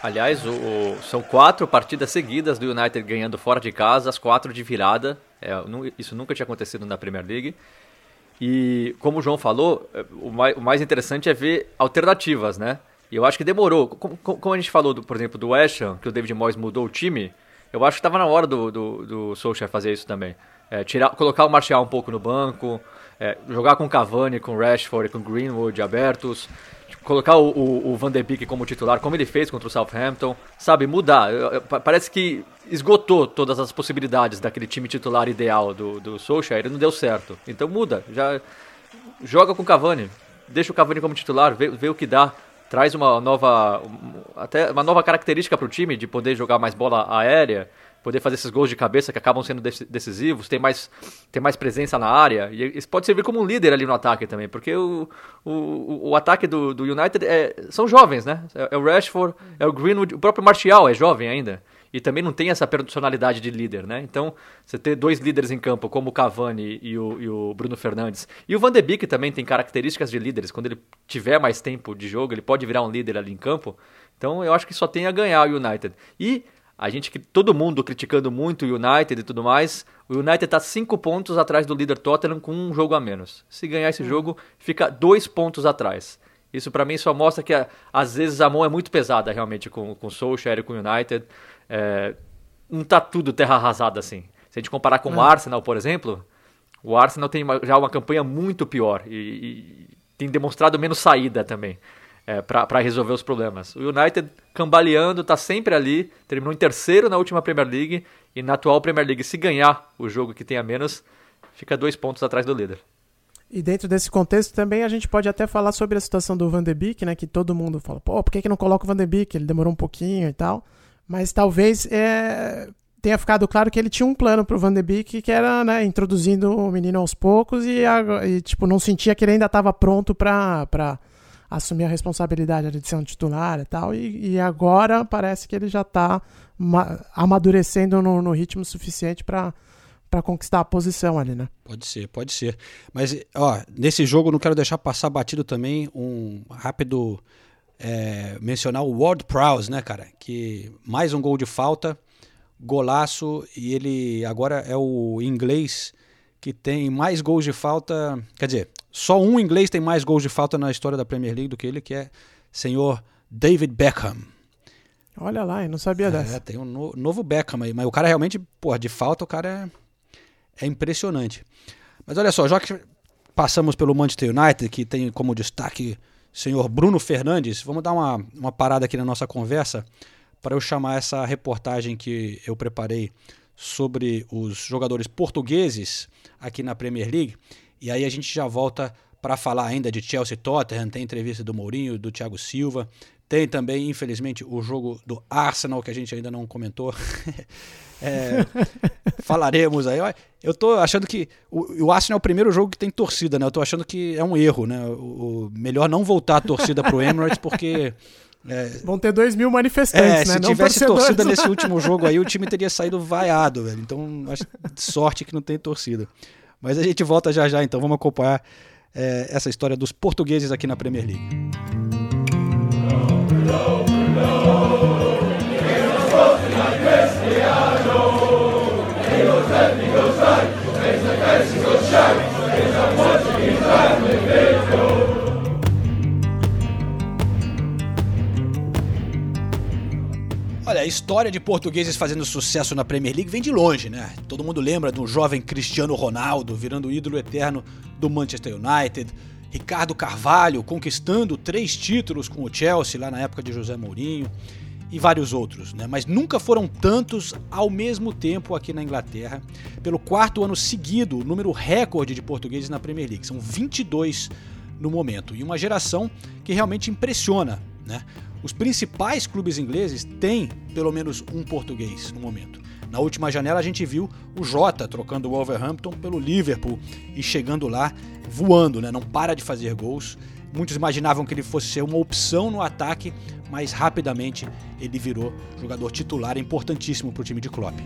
Aliás, o- o- são quatro partidas seguidas do United ganhando fora de casa, as quatro de virada. É, isso nunca tinha acontecido na Premier League. E como o João falou, é, o mais, interessante é ver alternativas, né? E eu acho que demorou. Como, a gente falou, por exemplo, do West Ham, que o David Moyes mudou o time, eu acho que estava na hora do, do, do Solskjaer fazer isso também. É, tirar, colocar o Martial um pouco no banco, é, jogar com Cavani, com Rashford, com Greenwood abertos, colocar o, o, o Van de Beek como titular, como ele fez contra o Southampton, sabe, mudar. Eu- eu- pa- Parece que esgotou todas as possibilidades daquele time titular ideal do, do Solskjaer e não deu certo. Então muda, já joga com o Cavani, deixa o Cavani como titular, vê, vê o que dá, traz uma nova até uma nova característica para o time de poder jogar mais bola aérea, poder fazer esses gols de cabeça que acabam sendo dec- decisivos, ter mais ter mais presença na área e isso pode servir como um líder ali no ataque também, porque o, o, o- o ataque do, do United é, são jovens, né? É, é o Rashford, é o Greenwood, o próprio Martial é jovem ainda. E também não tem essa personalidade de líder, né? Então, você ter dois líderes em campo, como o Cavani e o, e o Bruno Fernandes. E o Van de Beek também tem características de líderes. Quando ele tiver mais tempo de jogo, ele pode virar um líder ali em campo. Então, eu acho que só tem a ganhar o United. E a gente, que todo mundo criticando muito o United e tudo mais, o United está cinco pontos atrás do líder Tottenham com um jogo a menos. Se ganhar esse jogo, fica dois pontos atrás. Isso para mim só mostra que às vezes a mão é muito pesada realmente com, com o Solskjaer e com o United. É, não tá tudo terra arrasada assim. Se a gente comparar com o Arsenal, por exemplo, o Arsenal tem uma- já uma campanha muito pior e, e tem demonstrado menos saída também é, para resolver os problemas. O United cambaleando, tá sempre ali, terminou em terceiro na última Premier League e na atual Premier League, se ganhar o jogo que tem a menos, fica dois pontos atrás do líder. E dentro desse contexto também a gente pode até falar sobre a situação do Van de Beek, né? Que todo mundo fala, pô, por que, que não coloca o Van de Beek? Ele demorou um pouquinho e tal. Mas talvez é, tenha ficado claro que ele tinha um plano pro Van de Beek, que era, né, introduzindo o menino aos poucos e, e, tipo, não sentia que ele ainda estava pronto pra, pra assumir a responsabilidade de ser um titular e tal. E, e agora parece que ele já tá ma- amadurecendo no, no ritmo suficiente pra para conquistar a posição ali, né? Pode ser, pode ser. Mas, ó, nesse jogo não quero deixar passar batido também um rápido é, mencionar o Ward Prowse, né, cara? Que mais um gol de falta, golaço, e ele agora é o inglês que tem mais gols de falta. Quer dizer, só um inglês tem mais gols de falta na história da Premier League do que ele, que é senhor David Beckham. Olha lá, eu não sabia É, dessa. tem um no- novo Beckham aí, mas o cara realmente, porra, de falta o cara é, é impressionante. Mas olha só, já que passamos pelo Manchester United, que tem como destaque o senhor Bruno Fernandes, vamos dar uma, uma parada aqui na nossa conversa para eu chamar essa reportagem que eu preparei sobre os jogadores portugueses aqui na Premier League. E aí a gente já volta para falar ainda de Chelsea Tottenham, tem entrevista do Mourinho, do Thiago Silva, tem também, infelizmente, o jogo do Arsenal, que a gente ainda não comentou. é, falaremos aí. Eu tô achando que o, o, Arsenal é o primeiro jogo que tem torcida, né? Eu tô achando que é um erro, né? O, o melhor não voltar a torcida pro Emirates, porque. É, Vão ter dois mil manifestantes, é, né? Se não tivesse torcida nesse último jogo aí, o time teria saído vaiado, velho. Então, acho sorte que não tem torcida. Mas a gente volta já já, então vamos acompanhar é, essa história dos portugueses aqui na Premier League. A história de portugueses fazendo sucesso na Premier League vem de longe, né? Todo mundo lembra um jovem Cristiano Ronaldo virando ídolo eterno do Manchester United, Ricardo Carvalho conquistando três títulos com o Chelsea lá na época de José Mourinho e vários outros, né? mas nunca foram tantos ao mesmo tempo aqui na Inglaterra. Pelo quarto ano seguido, o número recorde de portugueses na Premier League. São 22 no momento. E uma geração que realmente impressiona. Né? Os principais clubes ingleses têm pelo menos um português no momento. Na última janela a gente viu o Jota trocando o Wolverhampton pelo Liverpool e chegando lá voando, né? não para de fazer gols. Muitos imaginavam que ele fosse ser uma opção no ataque, mas rapidamente ele virou jogador titular importantíssimo para o time de Klopp.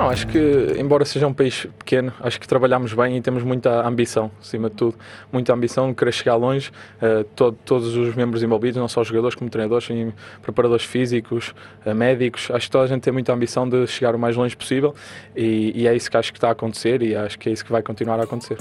Não, acho que, embora seja um país pequeno, acho que trabalhamos bem e temos muita ambição, acima de tudo. Muita ambição de querer chegar longe. Uh, todo, todos os membros envolvidos, não só jogadores como treinadores, preparadores físicos, uh, médicos. Acho que toda a gente tem muita ambição de chegar o mais longe possível e, e é isso que acho que está a acontecer e acho que é isso que vai continuar a acontecer.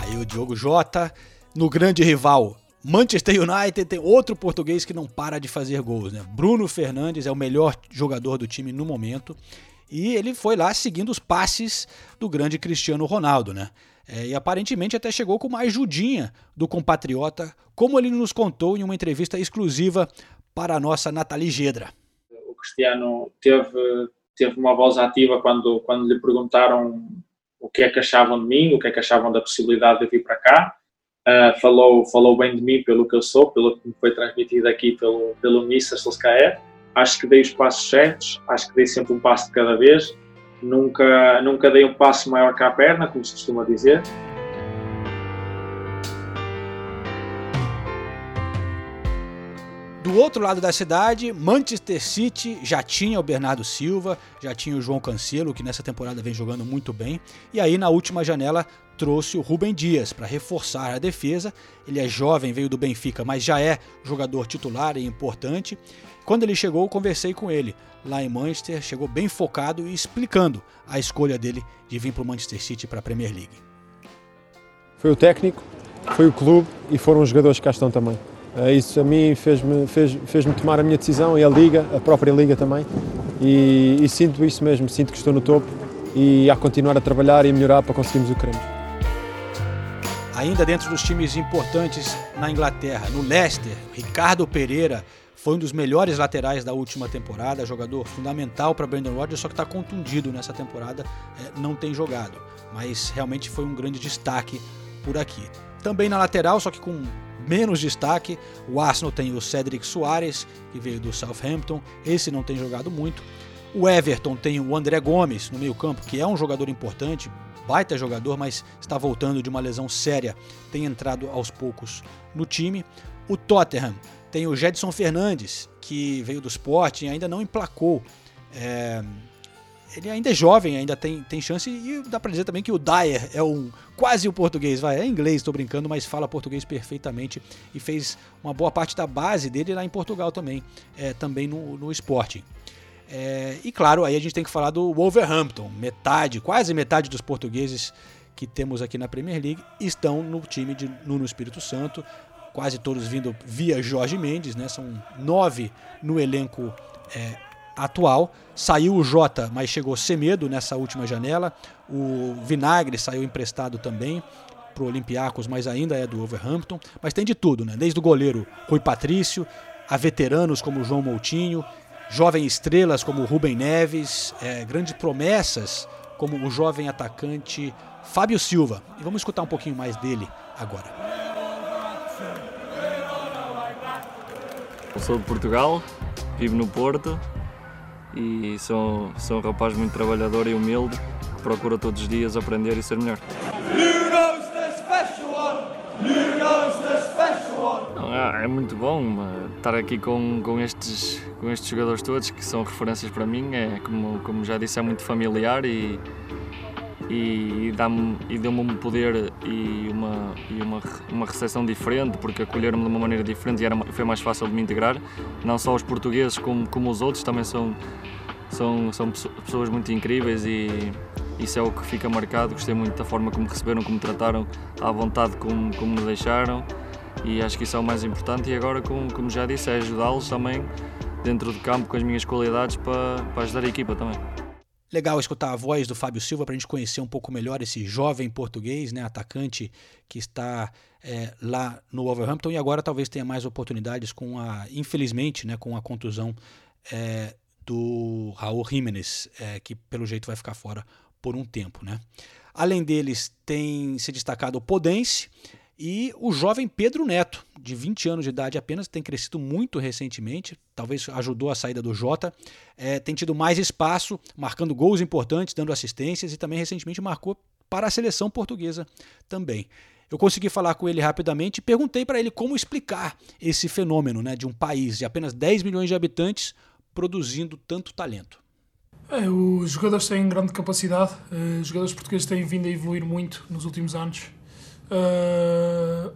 Aí o Diogo Jota, no grande rival Manchester United tem outro português que não para de fazer gols, né? Bruno Fernandes é o melhor jogador do time no momento e ele foi lá seguindo os passes do grande Cristiano Ronaldo, né? É, e aparentemente até chegou com uma ajudinha do compatriota, como ele nos contou em uma entrevista exclusiva para a nossa Nathalie Gedra. O Cristiano teve, teve uma voz ativa quando, quando lhe perguntaram o que é que achavam de mim, o que é que achavam da possibilidade de vir para cá Uh, falou, falou bem de mim pelo que eu sou, pelo que me foi transmitido aqui pelo, pelo Missa Solskjaer. Acho que dei os passos certos, acho que dei sempre um passo de cada vez. Nunca, nunca dei um passo maior que a perna, como se costuma dizer. Do outro lado da cidade, Manchester City já tinha o Bernardo Silva, já tinha o João Cancelo, que nessa temporada vem jogando muito bem. E aí, na última janela, trouxe o Rubem Dias para reforçar a defesa. Ele é jovem, veio do Benfica, mas já é jogador titular e importante. Quando ele chegou, conversei com ele lá em Manchester, chegou bem focado e explicando a escolha dele de vir para o Manchester City para a Premier League. Foi o técnico, foi o clube e foram os jogadores que cá estão também. É, isso a mim fez-me fez, fez tomar a minha decisão e a Liga, a própria Liga também. E, e sinto isso mesmo, sinto que estou no topo e a continuar a trabalhar e melhorar para conseguirmos o que queremos. Ainda dentro dos times importantes na Inglaterra, no Leicester, Ricardo Pereira foi um dos melhores laterais da última temporada, jogador fundamental para Brandon Rodgers, só que está contundido nessa temporada, é, não tem jogado, mas realmente foi um grande destaque por aqui. Também na lateral, só que com menos destaque, o Arsenal tem o Cedric Soares, que veio do Southampton, esse não tem jogado muito. O Everton tem o André Gomes no meio-campo, que é um jogador importante, baita jogador, mas está voltando de uma lesão séria, tem entrado aos poucos no time. O Tottenham tem o Jedson Fernandes, que veio do Sporting, ainda não emplacou. É... Ele ainda é jovem, ainda tem, tem chance, e dá para dizer também que o Dyer é um quase o português, vai, é inglês, estou brincando, mas fala português perfeitamente e fez uma boa parte da base dele lá em Portugal também, é, também no, no Sporting. É, e claro, aí a gente tem que falar do Wolverhampton. Metade, quase metade dos portugueses que temos aqui na Premier League estão no time de Nuno Espírito Santo, quase todos vindo via Jorge Mendes, né? São nove no elenco é, atual. Saiu o Jota, mas chegou Semedo nessa última janela. O Vinagre saiu emprestado também para o Olympiacos, mas ainda é do Wolverhampton. Mas tem de tudo, né? Desde o goleiro Rui Patrício, a veteranos como João Moutinho, jovens estrelas como Rubem Neves, é, grandes promessas como o jovem atacante Fábio Silva. E vamos escutar um pouquinho mais dele agora. Eu sou de Portugal, vivo no Porto e sou, sou um rapaz muito trabalhador e humilde que procura todos os dias aprender e ser melhor. É, é muito bom uh, estar aqui com, com, estes, com estes jogadores todos que são referências para mim. É, como, como já disse, é muito familiar e, e, e deu-me um poder e uma, e uma, uma recepção diferente, porque acolheram-me de uma maneira diferente e era, foi mais fácil de me integrar. Não só os portugueses, como, como os outros, também são, são, são pessoas muito incríveis e isso é o que fica marcado. Gostei muito da forma como me receberam, como me trataram, à vontade como, como me deixaram e acho que isso é o mais importante. E agora, como, como já disse, é ajudá-los também dentro do campo com as minhas qualidades para, para ajudar a equipa também. Legal escutar a voz do Fábio Silva para a gente conhecer um pouco melhor esse jovem português, né, atacante que está é, lá no Wolverhampton e agora talvez tenha mais oportunidades com a, infelizmente, né, com a contusão é, do Raul Jiménez, é, que pelo jeito vai ficar fora por um tempo. Né? Além deles, tem se destacado o Podense, e o jovem Pedro Neto, de 20 anos de idade apenas, tem crescido muito recentemente, talvez ajudou a saída do Jota, é, tem tido mais espaço, marcando gols importantes, dando assistências e também recentemente marcou para a seleção portuguesa também. Eu consegui falar com ele rapidamente e perguntei para ele como explicar esse fenômeno né, de um país de apenas 10 milhões de habitantes produzindo tanto talento. É, os jogadores têm grande capacidade, eh, os jogadores portugueses têm vindo a evoluir muito nos últimos anos. Uh,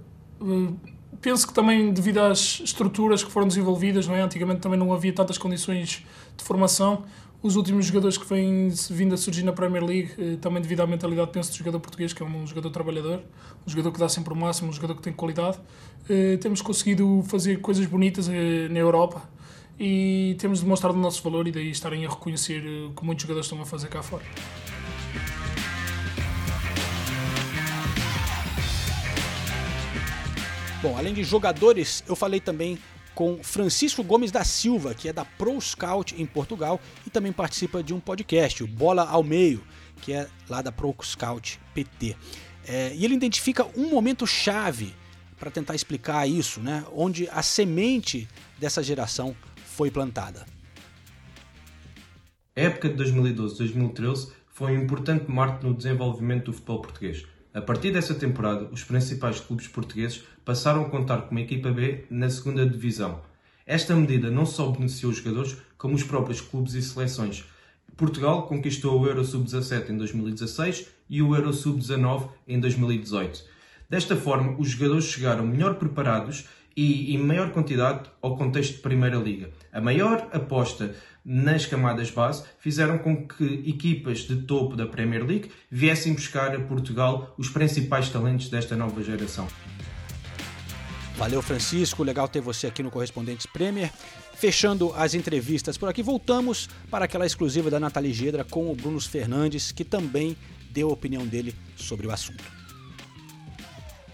penso que também devido às estruturas que foram desenvolvidas, não é? antigamente também não havia tantas condições de formação. Os últimos jogadores que vêm vindo a surgir na Premier League, eh, também devido à mentalidade, penso, do jogador português, que é um jogador trabalhador, um jogador que dá sempre o máximo, um jogador que tem qualidade. Temos conseguido fazer coisas bonitas na Europa e temos demonstrado o nosso valor e daí estarem a reconhecer o que muitos jogadores estão a fazer cá fora. Bom, além de jogadores, eu falei também com Francisco Gomes da Silva, que é da Pro Scout em Portugal e também participa de um podcast, o Bola ao Meio, que é lá da Pro Scout PT. É, e ele identifica um momento chave para tentar explicar isso, né? Onde a semente dessa geração foi plantada. A época de 2012-2013 foi um importante marco no desenvolvimento do futebol português. A partir dessa temporada, os principais clubes portugueses passaram a contar com uma equipa B na segunda divisão. Esta medida não só beneficiou os jogadores, como os próprios clubes e seleções. Portugal conquistou o Euro Sub-17 em 2016 e o Euro Sub-19 em 2018. Desta forma, os jogadores chegaram melhor preparados e em maior quantidade ao contexto de Primeira Liga. A maior aposta nas camadas base fizeram com que equipas de topo da Premier League viessem buscar a Portugal os principais talentos desta nova geração. Valeu, Francisco. Legal ter você aqui no Correspondentes Premier. Fechando as entrevistas por aqui, voltamos para aquela exclusiva da Nathalie Gedra com o Bruno Fernandes, que também deu a opinião dele sobre o assunto.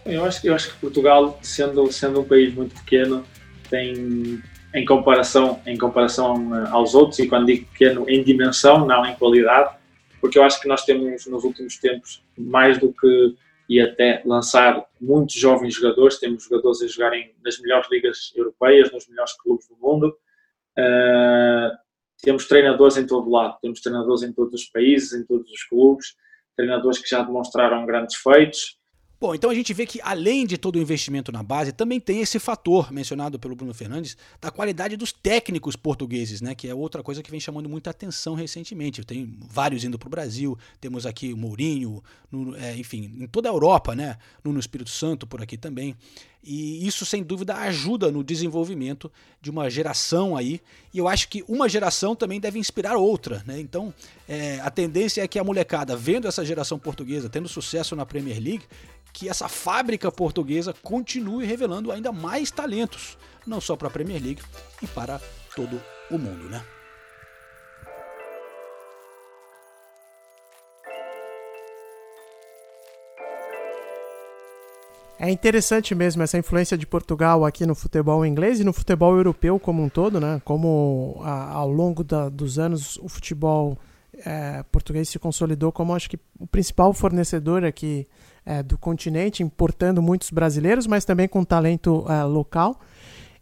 Eu acho, eu acho que Portugal, sendo, sendo um país muito pequeno, tem em comparação, em comparação eh, aos outros, e quando digo pequeno, em dimensão, não em qualidade, porque eu acho que nós temos nos últimos tempos mais do que e até lançar muitos jovens jogadores, temos jogadores a jogarem nas melhores ligas europeias, nos melhores clubes do mundo, uh, temos treinadores em todo lado, temos treinadores em todos os países, em todos os clubes, treinadores que já demonstraram grandes feitos, Bom, então a gente vê que além de todo o investimento na base, também tem esse fator mencionado pelo Bruno Fernandes da qualidade dos técnicos portugueses, né? Que é outra coisa que vem chamando muita atenção recentemente. Tem vários indo para o Brasil, temos aqui o Mourinho, no, é, enfim, em toda a Europa, né? No, Espírito Santo por aqui também. E isso, sem dúvida, ajuda no desenvolvimento de uma geração aí. E eu acho que uma geração também deve inspirar outra, né? Então, é, a tendência é que a molecada, vendo essa geração portuguesa tendo sucesso na Premier League, que essa fábrica portuguesa continue revelando ainda mais talentos, não só para a Premier League e para todo o mundo, né? É interessante mesmo essa influência de Portugal aqui no futebol inglês e no futebol europeu como um todo, né? Como a, ao longo da, dos anos o futebol é, português se consolidou como acho que o principal fornecedor aqui é, do continente, importando muitos brasileiros, mas também com talento é, local.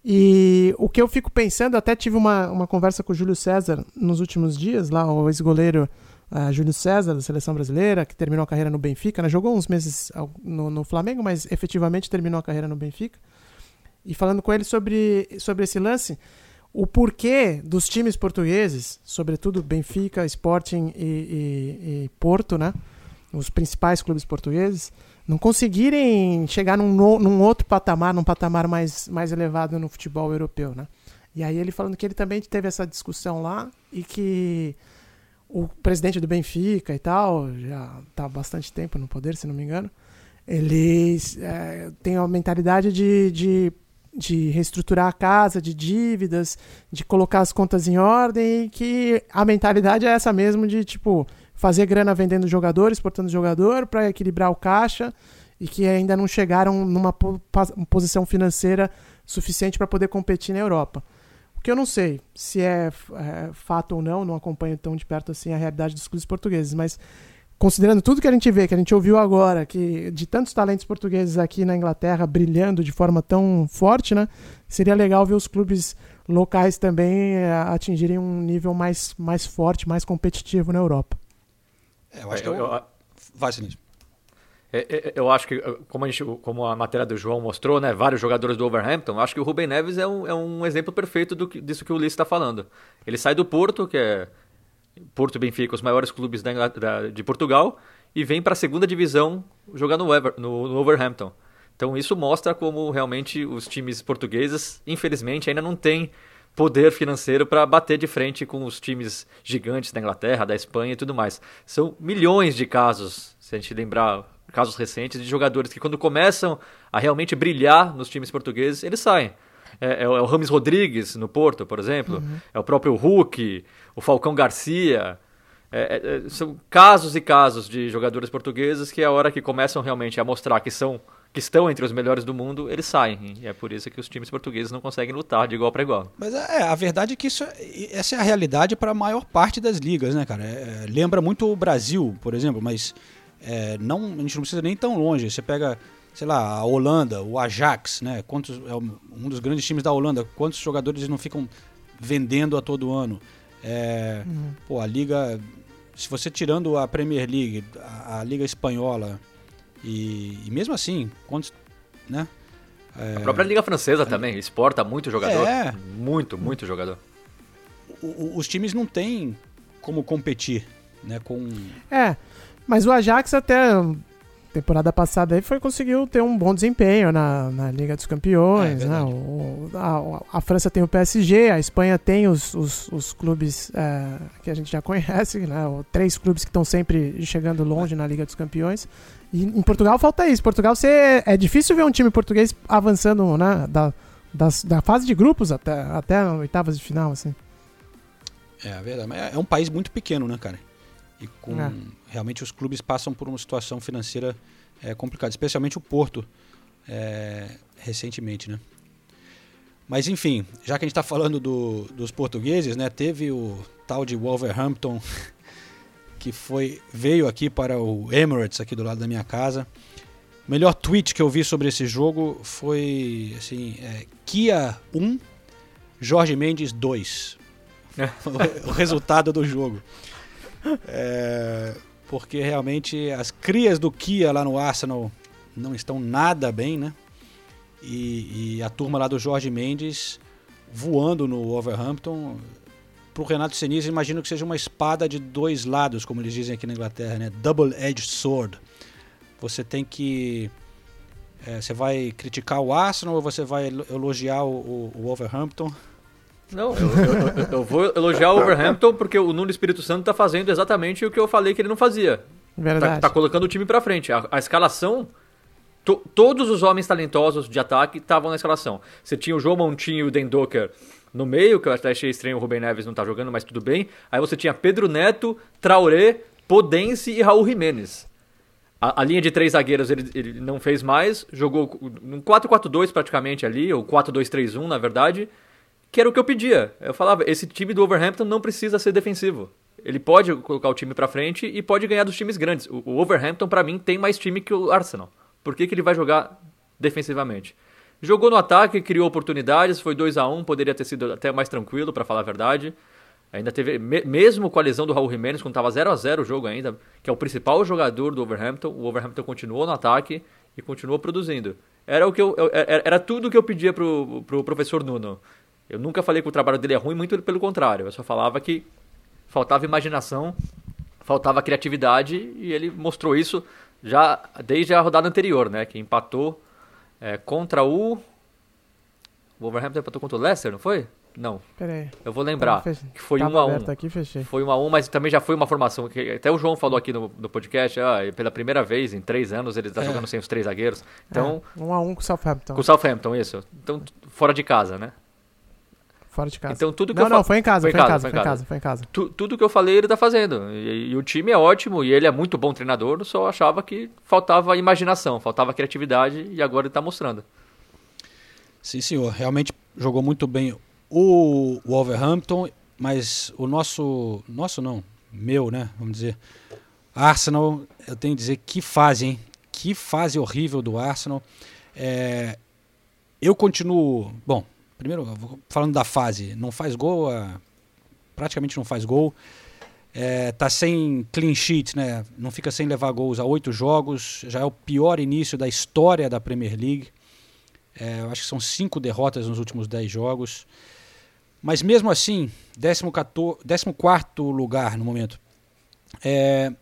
E o que eu fico pensando, até tive uma, uma conversa com o Júlio César nos últimos dias, lá, o ex-goleiro uh, Júlio César, da seleção brasileira, que terminou a carreira no Benfica, né? jogou uns meses no, no, Flamengo, mas efetivamente terminou a carreira no Benfica. E falando com ele sobre, sobre esse lance, o porquê dos times portugueses, sobretudo Benfica, Sporting e, e, e Porto, né? os principais clubes portugueses, não conseguirem chegar num, num outro patamar, num patamar mais, mais elevado no futebol europeu, né? E aí ele falando que ele também teve essa discussão lá e que o presidente do Benfica e tal, já está há bastante tempo no poder, se não me engano, ele é, tem uma mentalidade de, de, de reestruturar a casa, de dívidas, de colocar as contas em ordem, e que a mentalidade é essa mesmo de, tipo, fazer grana vendendo jogadores, exportando jogador para equilibrar o caixa e que ainda não chegaram numa posição financeira suficiente para poder competir na Europa. O que eu não sei se é, é, fato ou não, não acompanho tão de perto assim a realidade dos clubes portugueses, mas considerando tudo que a gente vê, que a gente ouviu agora, que de tantos talentos portugueses aqui na Inglaterra brilhando de forma tão forte, né? Seria legal ver os clubes locais também é, atingirem um nível mais, mais forte, mais competitivo na Europa. É, eu acho que eu, eu, vai, Sinistro. É, eu acho que, como a, gente, como a matéria do João mostrou, né, vários jogadores do Overhampton, acho que o Rubem Neves é um, é um exemplo perfeito do, disso que o Ulisses está falando. Ele sai do Porto, que é Porto e Benfica, os maiores clubes da, da, de Portugal, e vem para a segunda divisão jogar no, Ever, no, no Overhampton. Então isso mostra como realmente os times portugueses, infelizmente, ainda não têm poder financeiro para bater de frente com os times gigantes da Inglaterra, da Espanha e tudo mais. São milhões de casos, se a gente lembrar casos recentes, de jogadores que quando começam a realmente brilhar nos times portugueses, eles saem. É, é, o Rames Rodrigues no Porto, por exemplo, uhum. é o próprio Hulk, o Falcão Garcia. É, é, é, são casos e casos de jogadores portugueses que a hora que começam realmente a mostrar que são que estão entre os melhores do mundo, eles saem. E é por isso que os times portugueses não conseguem lutar de igual para igual. Mas é, a verdade é que isso, é, essa é a realidade para a maior parte das ligas, né, cara? É, lembra muito o Brasil, por exemplo, mas é, não, a gente não precisa nem tão longe. Você pega, sei lá, a Holanda, o Ajax, né? Quantos, é um dos grandes times da Holanda, quantos jogadores não ficam vendendo a todo ano? É, uhum. Pô, a liga, se você tirando a Premier League, a, a liga espanhola e, e mesmo assim, quantos, né? É... A própria Liga Francesa também exporta muito jogador. É. Muito, muito jogador. O, o, os times não têm como competir, né? Com... É, mas o Ajax até temporada passada aí foi conseguiu ter um bom desempenho na, na Liga dos Campeões. É, né? o, a, a, França tem o PSG, a Espanha tem os, os, os clubes é, que a gente já conhece, né? O, três clubes que estão sempre chegando longe na Liga dos Campeões. E em Portugal falta isso. Portugal você, é difícil ver um time português avançando né, da, das, da fase de grupos até, até oitavas de final. Assim. É, é verdade. Mas é um país muito pequeno, né, cara? E com é. Realmente os clubes passam por uma situação financeira é, complicada, especialmente o Porto é, recentemente, né? Mas enfim, já que a gente está falando do, dos portugueses, né? Teve o tal de Wolverhampton que foi veio aqui para o Emirates aqui do lado da minha casa. O melhor tweet que eu vi sobre esse jogo foi assim, é, Kia 1, Jorge Mendes 2. o, o resultado do jogo. É, porque realmente as crias do Kia lá no Arsenal não estão nada bem, né? E, e a turma lá do Jorge Mendes voando no Wolverhampton para o Renato Senise, imagino que seja uma espada de dois lados, como eles dizem aqui na Inglaterra, né? Double-edged sword. Você tem que. É, você vai criticar o Arsenal ou você vai elogiar o, o, Wolverhampton? Não, eu, eu, eu, vou elogiar o Wolverhampton porque o Nuno Espírito Santo está fazendo exatamente o que eu falei que ele não fazia. Verdade. Tá, tá colocando o time para frente. A, a escalação To, todos os homens talentosos de ataque estavam na escalação. Você tinha o João Montinho e o Den Docker no meio, que eu até achei estranho o Rubem Neves não tá jogando, mas tudo bem. Aí você tinha Pedro Neto, Traoré, Podense e Raul Jimenez. A, a linha de três zagueiros ele, ele não fez mais, jogou um 4-4-2 praticamente ali, ou 4-2-3-1 na verdade, que era o que eu pedia. Eu falava, esse time do Overhampton não precisa ser defensivo. Ele pode colocar o time pra frente e pode ganhar dos times grandes. O, o Overhampton, pra mim, tem mais time que o Arsenal. Por que, que ele vai jogar defensivamente? Jogou no ataque, criou oportunidades, foi 2 a 1 poderia ter sido até mais tranquilo, para falar a verdade. Ainda teve, me, mesmo com a lesão do Raul Jimenez, quando estava 0 a 0 o jogo ainda, que é o principal jogador do Overhampton, o Overhampton continuou no ataque e continuou produzindo. Era, o que eu, era, tudo que eu pedia pro professor Nuno. Eu nunca falei que o trabalho dele é ruim, muito pelo contrário. Eu só falava que faltava imaginação, faltava criatividade e ele mostrou isso já desde a rodada anterior, né? Que empatou é, contra o. O Wolverhampton empatou contra o Leicester, não foi? Não. Peraí. Eu vou lembrar. Tava que foi 1 Tava a 1 aberto aqui, fechei. Foi 1 a 1 mas também já foi uma formação que até o João falou aqui no, no podcast, ah, pela primeira vez em três anos ele está É. jogando sem os três zagueiros. Então, É, um a um com o Southampton. com o Southampton, isso. Então, fora de casa, né? Fora de casa. Então tudo que não, eu fa- não, foi em casa, foi, em casa, foi em casa, foi em casa. Tu- tudo que eu falei ele tá fazendo. E, e o time é ótimo e ele é muito bom treinador, só achava que faltava imaginação, faltava criatividade e agora ele tá mostrando. Sim, senhor. Realmente jogou muito bem o Wolverhampton, mas o nosso. Nosso não, meu, né? Vamos dizer. Arsenal, eu tenho que dizer que fase, hein? Que fase horrível do Arsenal. É, eu continuo. Bom, primeiro, falando da fase, não faz gol, praticamente não faz gol. É, tá sem clean sheet, né? Não fica sem levar gols há oito jogos. Já é o pior início da história da Premier League. É, eu acho que são cinco derrotas nos últimos dez jogos. Mas mesmo assim, 14 lugar no momento. É,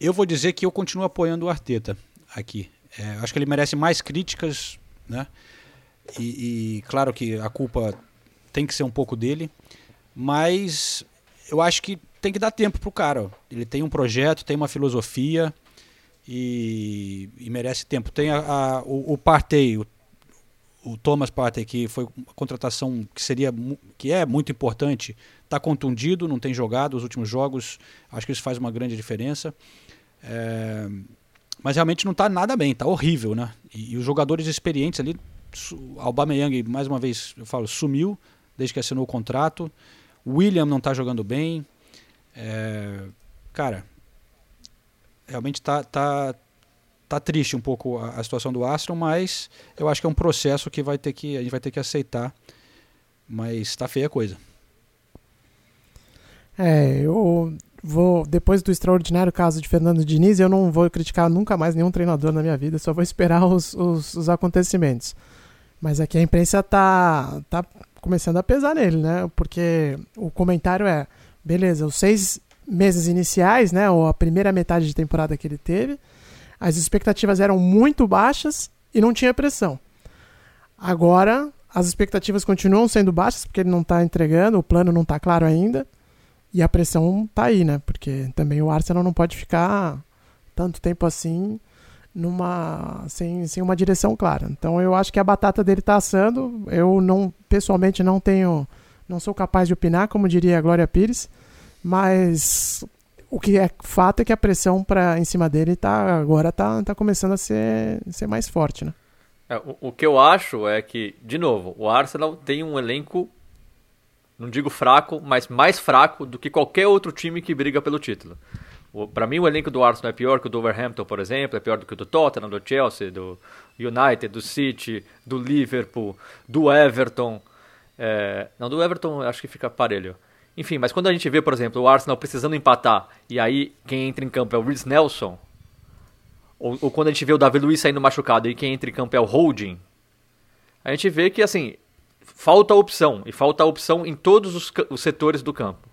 eu vou dizer que eu continuo apoiando o Arteta aqui. É, acho que ele merece mais críticas, né? E, e claro que a culpa tem que ser um pouco dele, mas eu acho que tem que dar tempo pro cara. Ele tem um projeto, tem uma filosofia e, e merece tempo. Tem a, a- o, o Partey, o, o Thomas Partey, que foi uma contratação que seria que é muito importante, está contundido, não tem jogado os últimos jogos. Acho que isso faz uma grande diferença. É, mas realmente não está nada bem, está horrível, né? E, e os jogadores experientes ali, Aubameyang, mais uma vez, eu falo, sumiu desde que assinou o contrato. William não está jogando bem. É, cara, realmente tá, tá, tá triste um pouco a, a situação do Aston, mas eu acho que é um processo que vai ter que a gente vai ter que aceitar. Mas tá feia a coisa. É, eu vou, depois do extraordinário caso de Fernando Diniz, eu não vou criticar nunca mais nenhum treinador na minha vida, só vou esperar os, os, os acontecimentos. Mas aqui a imprensa tá, tá começando a pesar nele, né? Porque o comentário é, beleza, os seis meses iniciais, né, ou a primeira metade de temporada que ele teve, as expectativas eram muito baixas e não tinha pressão. Agora, as expectativas continuam sendo baixas porque ele não está entregando, o plano não está claro ainda. E a pressão tá aí, né? Porque também o Arsenal não pode ficar tanto tempo assim numa sem, sem uma direção clara. Então eu acho que a batata dele tá assando. Eu não pessoalmente não tenho não sou capaz de opinar, como diria a Glória Pires, mas o que é fato é que a pressão para em cima dele tá agora tá, tá começando a ser, ser mais forte, né? É, o, o que eu acho é que, de novo, o Arsenal tem um elenco, não digo fraco, mas mais fraco do que qualquer outro time que briga pelo título. O, pra mim, o elenco do Arsenal é pior que o do Overhampton, por exemplo, é pior do que o do Tottenham, do Chelsea, do United, do City, do Liverpool, do Everton. É, não, do Everton acho que fica parelho. Enfim, mas quando a gente vê, por exemplo, o Arsenal precisando empatar e aí quem entra em campo é o Reece Nelson, ou, ou quando a gente vê o Davi Luiz saindo machucado e quem entra em campo é o Holding, a gente vê que, assim, falta opção. E falta opção em todos os, os setores do campo.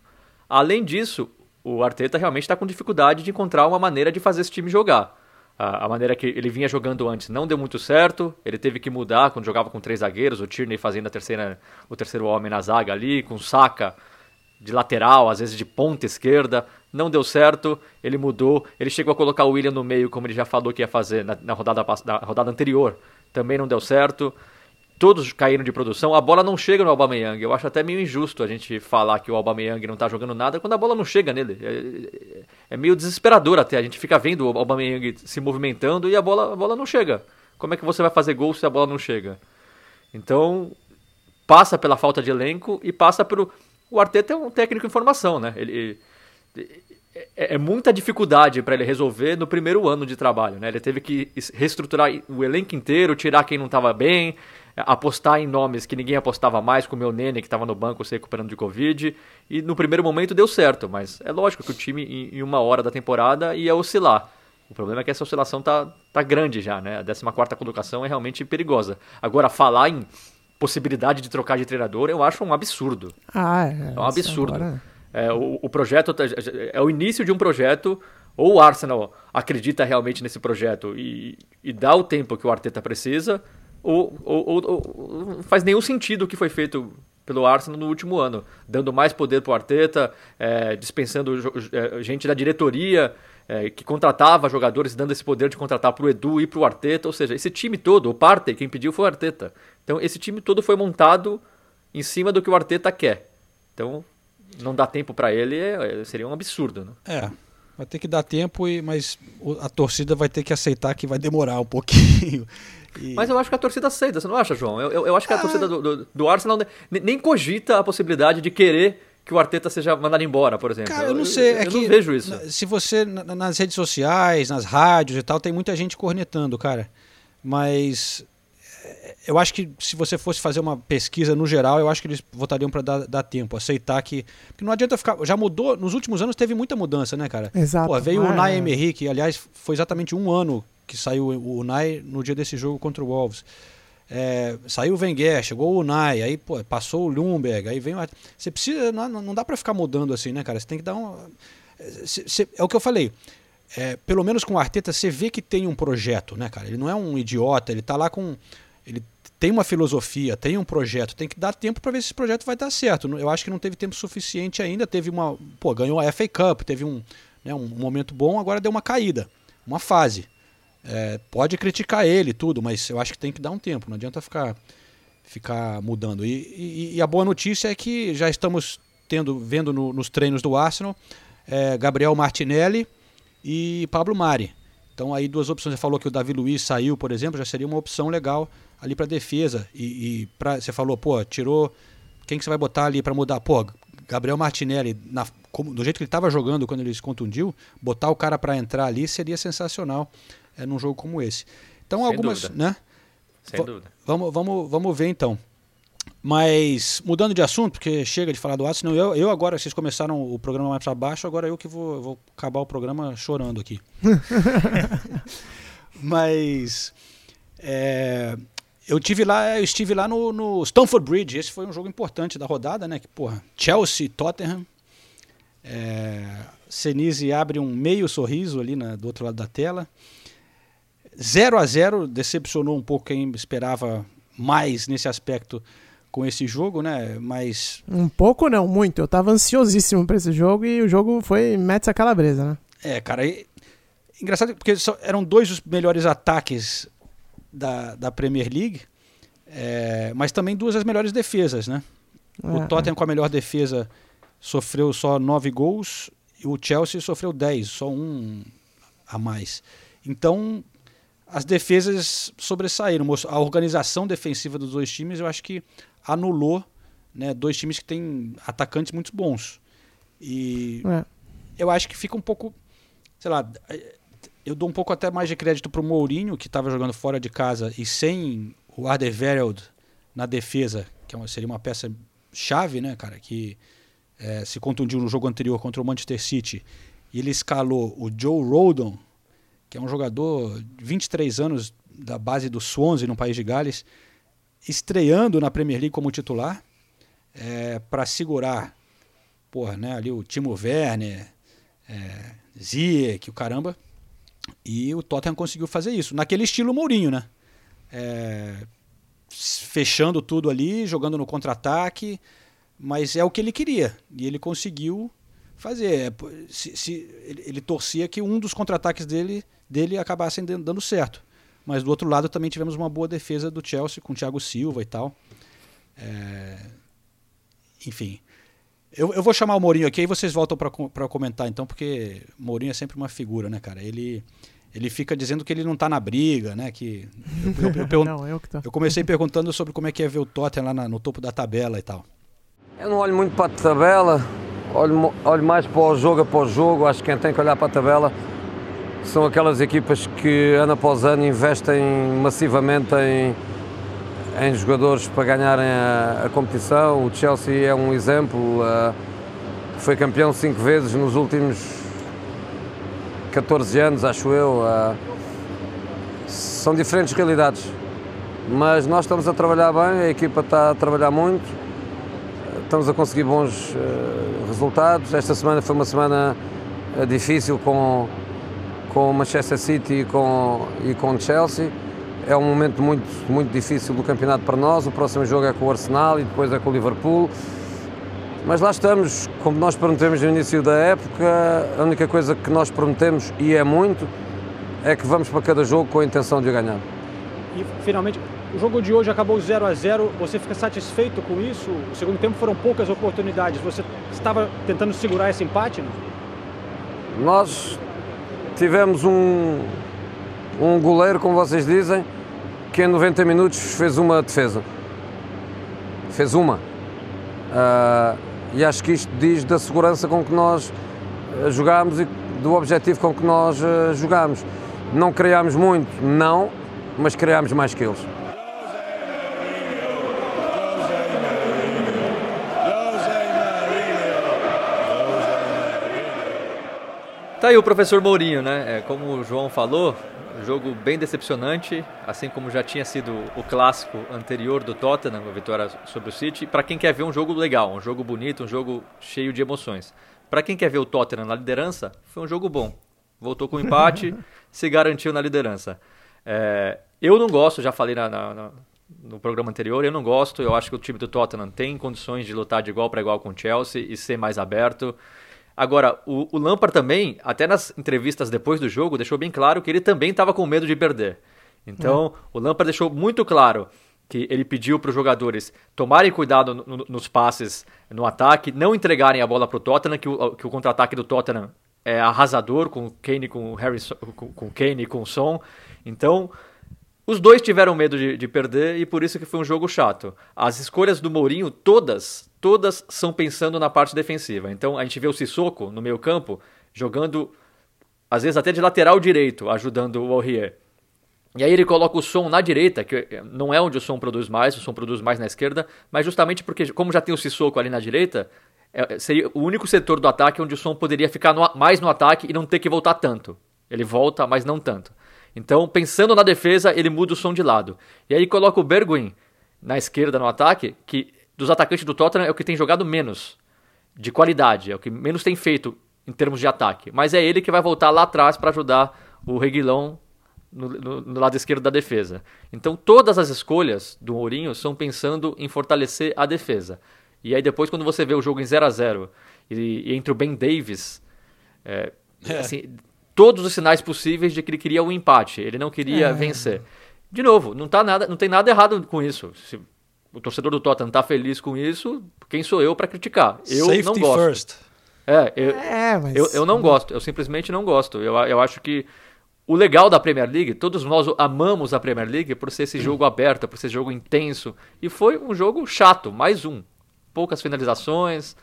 Além disso, o Arteta realmente está com dificuldade de encontrar uma maneira de fazer esse time jogar. A, a maneira que ele vinha jogando antes não deu muito certo. Ele teve que mudar quando jogava com três zagueiros. O Tierney fazendo a terceira, o terceiro homem na zaga ali, com o Saka de lateral, às vezes de ponta esquerda, não deu certo, ele mudou, ele chegou a colocar o William no meio, como ele já falou que ia fazer na, na rodada, na rodada anterior, também não deu certo, todos caíram de produção, a bola não chega no Aubameyang, eu acho até meio injusto a gente falar que o Aubameyang não tá jogando nada quando a bola não chega nele, é, é meio desesperador até, a gente fica vendo o Aubameyang se movimentando e a bola, a bola não chega, como é que você vai fazer gol se a bola não chega? Então, passa pela falta de elenco e passa pelo. O Arteta é um técnico em formação, né? Ele, é, é muita dificuldade para ele resolver no primeiro ano de trabalho, né? Ele teve que reestruturar o elenco inteiro, tirar quem não estava bem, apostar em nomes que ninguém apostava mais, como o meu Nene, que estava no banco se recuperando de Covid. E no primeiro momento deu certo, mas é lógico que o time, em uma hora da temporada, ia oscilar. O problema é que essa oscilação tá, tá grande já, né? A 14 colocação é realmente perigosa. Agora, falar em possibilidade de trocar de treinador, eu acho um absurdo. Ah, é. É um absurdo. Agora... É, o, o projeto tá, é o início de um projeto. Ou o Arsenal acredita realmente nesse projeto e, e dá o tempo que o Arteta precisa, ou, ou, ou, não faz nenhum sentido o que foi feito pelo Arsenal no último ano, dando mais poder para o Arteta, é, dispensando é, gente da diretoria é, que contratava jogadores, dando esse poder de contratar para o Edu e para o Arteta, ou seja, esse time todo, o Partey, quem pediu foi o Arteta. Então esse time todo foi montado em cima do que o Arteta quer. Então não dá tempo para ele é, seria um absurdo, né? É. Vai ter que dar tempo, e, mas a torcida vai ter que aceitar que vai demorar um pouquinho. E... Mas eu acho que a torcida aceita, você não acha, João? Eu, eu, eu acho que a ah. torcida do, do, do Arsenal nem cogita a possibilidade de querer que o Arteta seja mandado embora, por exemplo. Cara, eu não sei. Eu, é eu que não vejo isso. Se você, nas redes sociais, nas rádios e tal, tem muita gente cornetando, cara. Mas eu acho que se você fosse fazer uma pesquisa no geral, eu acho que eles votariam para dar, dar, tempo, aceitar que. Porque não adianta ficar. Já mudou. Nos últimos anos teve muita mudança, né, cara? Exato. Pô, veio ah, o Unai é. Emery, que aliás foi exatamente um ano que saiu o Unai no dia desse jogo contra o Wolves. É, saiu o Wenger, chegou o Unai, aí pô, passou o Lumberg, aí vem o... Você precisa. Não, não dá para ficar mudando assim, né, cara? Você tem que dar um. é o que eu falei. É, pelo menos com o Arteta, você vê que tem um projeto, né, cara? Ele não é um idiota, ele tá lá com. Ele tem uma filosofia, tem um projeto, tem que dar tempo para ver se esse projeto vai dar certo. Eu acho que não teve tempo suficiente ainda. Teve uma. Pô, ganhou a FA Cup, teve um, né, um momento bom, agora deu uma caída, uma fase. É, pode criticar ele tudo, mas eu acho que tem que dar um tempo, não adianta ficar, ficar mudando. E, e, e a boa notícia é que já estamos tendo, vendo no, nos treinos do Arsenal é, Gabriel Martinelli e Pablo Mari. Então aí duas opções. Você falou que o Davi Luiz saiu, por exemplo, já seria uma opção legal ali para defesa. E, e pra, você falou, pô, tirou. Quem que você vai botar ali para mudar? Pô, Gabriel Martinelli, na, como, do jeito que ele estava jogando quando ele se contundiu, botar o cara para entrar ali seria sensacional é, num jogo como esse. Então Sem algumas, dúvida. né? Sem dúvida. Vamos, vamos, vamos ver então. Mas mudando de assunto, porque chega de falar do Arsenal, eu, eu agora, vocês começaram o programa mais para baixo, agora eu que vou, vou acabar o programa chorando aqui. Mas é, eu tive lá, eu estive lá no, no Stamford Bridge. Esse foi um jogo importante da rodada, né? Que porra, Chelsea, Tottenham. É, Senise abre um meio sorriso ali na, do outro lado da tela. 0 a 0 decepcionou um pouco quem esperava mais nesse aspecto com esse jogo, né? Mas um pouco não, muito. Eu tava ansiosíssimo para esse jogo e o jogo foi Metsa Calabresa, né? É, cara, e, engraçado porque eram dois dos melhores ataques da, da Premier League, é, mas também duas das melhores defesas, né? É, o Tottenham com a melhor defesa sofreu só nove gols e o Chelsea sofreu dez, só um a mais. Então, as defesas sobressaíram. A organização defensiva dos dois times, eu acho que anulou né, dois times que têm atacantes muito bons. E é. eu acho que fica um pouco, sei lá, eu dou um pouco até mais de crédito para o Mourinho, que estava jogando fora de casa e sem o Alderweireld na defesa, que é seria uma peça chave, né, cara, que é, se contundiu no jogo anterior contra o Manchester City. E ele escalou o Joe Rodon, que é um jogador de 23 anos da base do Swansea no país de Gales, estreando na Premier League como titular, é, para segurar porra, né, ali o Timo Werner, é, Ziyech, o caramba. E o Tottenham conseguiu fazer isso, naquele estilo Mourinho, né? É, fechando tudo ali, jogando no contra-ataque, mas é o que ele queria. E ele conseguiu fazer. É, se, se ele, ele, torcia que um dos contra-ataques dele, dele acabasse dando certo. Mas do outro lado também tivemos uma boa defesa do Chelsea com o Thiago Silva e tal. É, enfim. Eu, eu vou chamar o Mourinho aqui e vocês voltam para comentar então, porque Mourinho é sempre uma figura, né, cara? Ele, ele fica dizendo que ele não tá na briga, né? Que eu, eu, eu, não, eu, que tô. eu comecei perguntando sobre como é que é ver o Tottenham lá na, no topo da tabela e tal. Eu não olho muito para a tabela, olho, olho mais para o jogo após jogo, acho que quem tem que olhar para a tabela são aquelas equipas que ano após ano investem massivamente em, em jogadores para ganharem a, a competição. O Chelsea é um exemplo, uh, foi campeão cinco vezes nos últimos 14 anos, acho eu. Uh, são diferentes realidades, mas nós estamos a trabalhar bem, a equipa está a trabalhar muito, estamos a conseguir bons uh, resultados. Esta semana foi uma semana difícil com com Manchester City e com, e com Chelsea. É um momento muito, muito difícil do campeonato para nós. O próximo jogo é com o Arsenal e depois é com o Liverpool. Mas lá estamos, como nós prometemos no início da época, a única coisa que nós prometemos, e é muito, é que vamos para cada jogo com a intenção de ganhar. E finalmente, o jogo de hoje acabou 0 a 0 Você fica satisfeito com isso? O segundo tempo foram poucas oportunidades. Você estava tentando segurar esse empate? Não? Nós tivemos um, um goleiro, como vocês dizem, que em 90 minutos fez uma defesa. Fez uma. Uh, e acho que isto diz da segurança com que nós uh, jogámos e do objetivo com que nós uh, jogámos. Não criámos muito, não, mas criámos mais que eles. Tá aí o professor Mourinho, né? É, como o João falou, jogo bem decepcionante, assim como já tinha sido o clássico anterior do Tottenham, a vitória sobre o City. Para quem quer ver um jogo legal, um jogo bonito, um jogo cheio de emoções. Para quem quer ver o Tottenham na liderança, foi um jogo bom. Voltou com empate, se garantiu na liderança. É, eu não gosto, já falei na, na, na, no programa anterior, eu não gosto. Eu acho que o time do Tottenham tem condições de lutar de igual para igual com o Chelsea e ser mais aberto. Agora, o, o Lampard também, até nas entrevistas depois do jogo, deixou bem claro que ele também estava com medo de perder. Então, é. o Lampard deixou muito claro que ele pediu para os jogadores tomarem cuidado no, no, nos passes no ataque, não entregarem a bola para o Tottenham, que o, que o contra-ataque do Tottenham é arrasador com o Kane, com o Harrison, com, com Kane e com o Son. Então, os dois tiveram medo de, de, perder e por isso que foi um jogo chato. As escolhas do Mourinho, todas, todas são pensando na parte defensiva. Então a gente vê o Sissoko no meio campo jogando, às vezes até de lateral direito, ajudando o Aurier. E aí ele coloca o som na direita, que não é onde o som produz mais, o som produz mais na esquerda, mas justamente porque, como já tem o Sissoko ali na direita, é, seria o único setor do ataque onde o som poderia ficar no, mais no ataque e não ter que voltar tanto. Ele volta, mas não tanto. Então, pensando na defesa, ele muda o som de lado. E aí coloca o Bergwijn na esquerda no ataque, que dos atacantes do Tottenham é o que tem jogado menos de qualidade, é o que menos tem feito em termos de ataque. Mas é ele que vai voltar lá atrás para ajudar o Reguilão no, no, no, lado esquerdo da defesa. Então todas as escolhas do Mourinho são pensando em fortalecer a defesa. E aí depois quando você vê o jogo em 0 a 0 e, e entre o Ben Davis, é, é. Assim, todos os sinais possíveis de que ele queria um empate, ele não queria é. vencer. De novo, não, tá nada, não tem nada errado com isso. Se o torcedor do Tottenham tá feliz com isso, quem sou eu para criticar? Eu Safety não gosto. First. É, eu, é, mas... eu, eu não gosto, eu simplesmente não gosto. Eu, eu acho que o legal da Premier League, todos nós amamos a Premier League por ser esse jogo aberto, por ser jogo intenso. E foi um jogo chato, mais um. Poucas finalizações,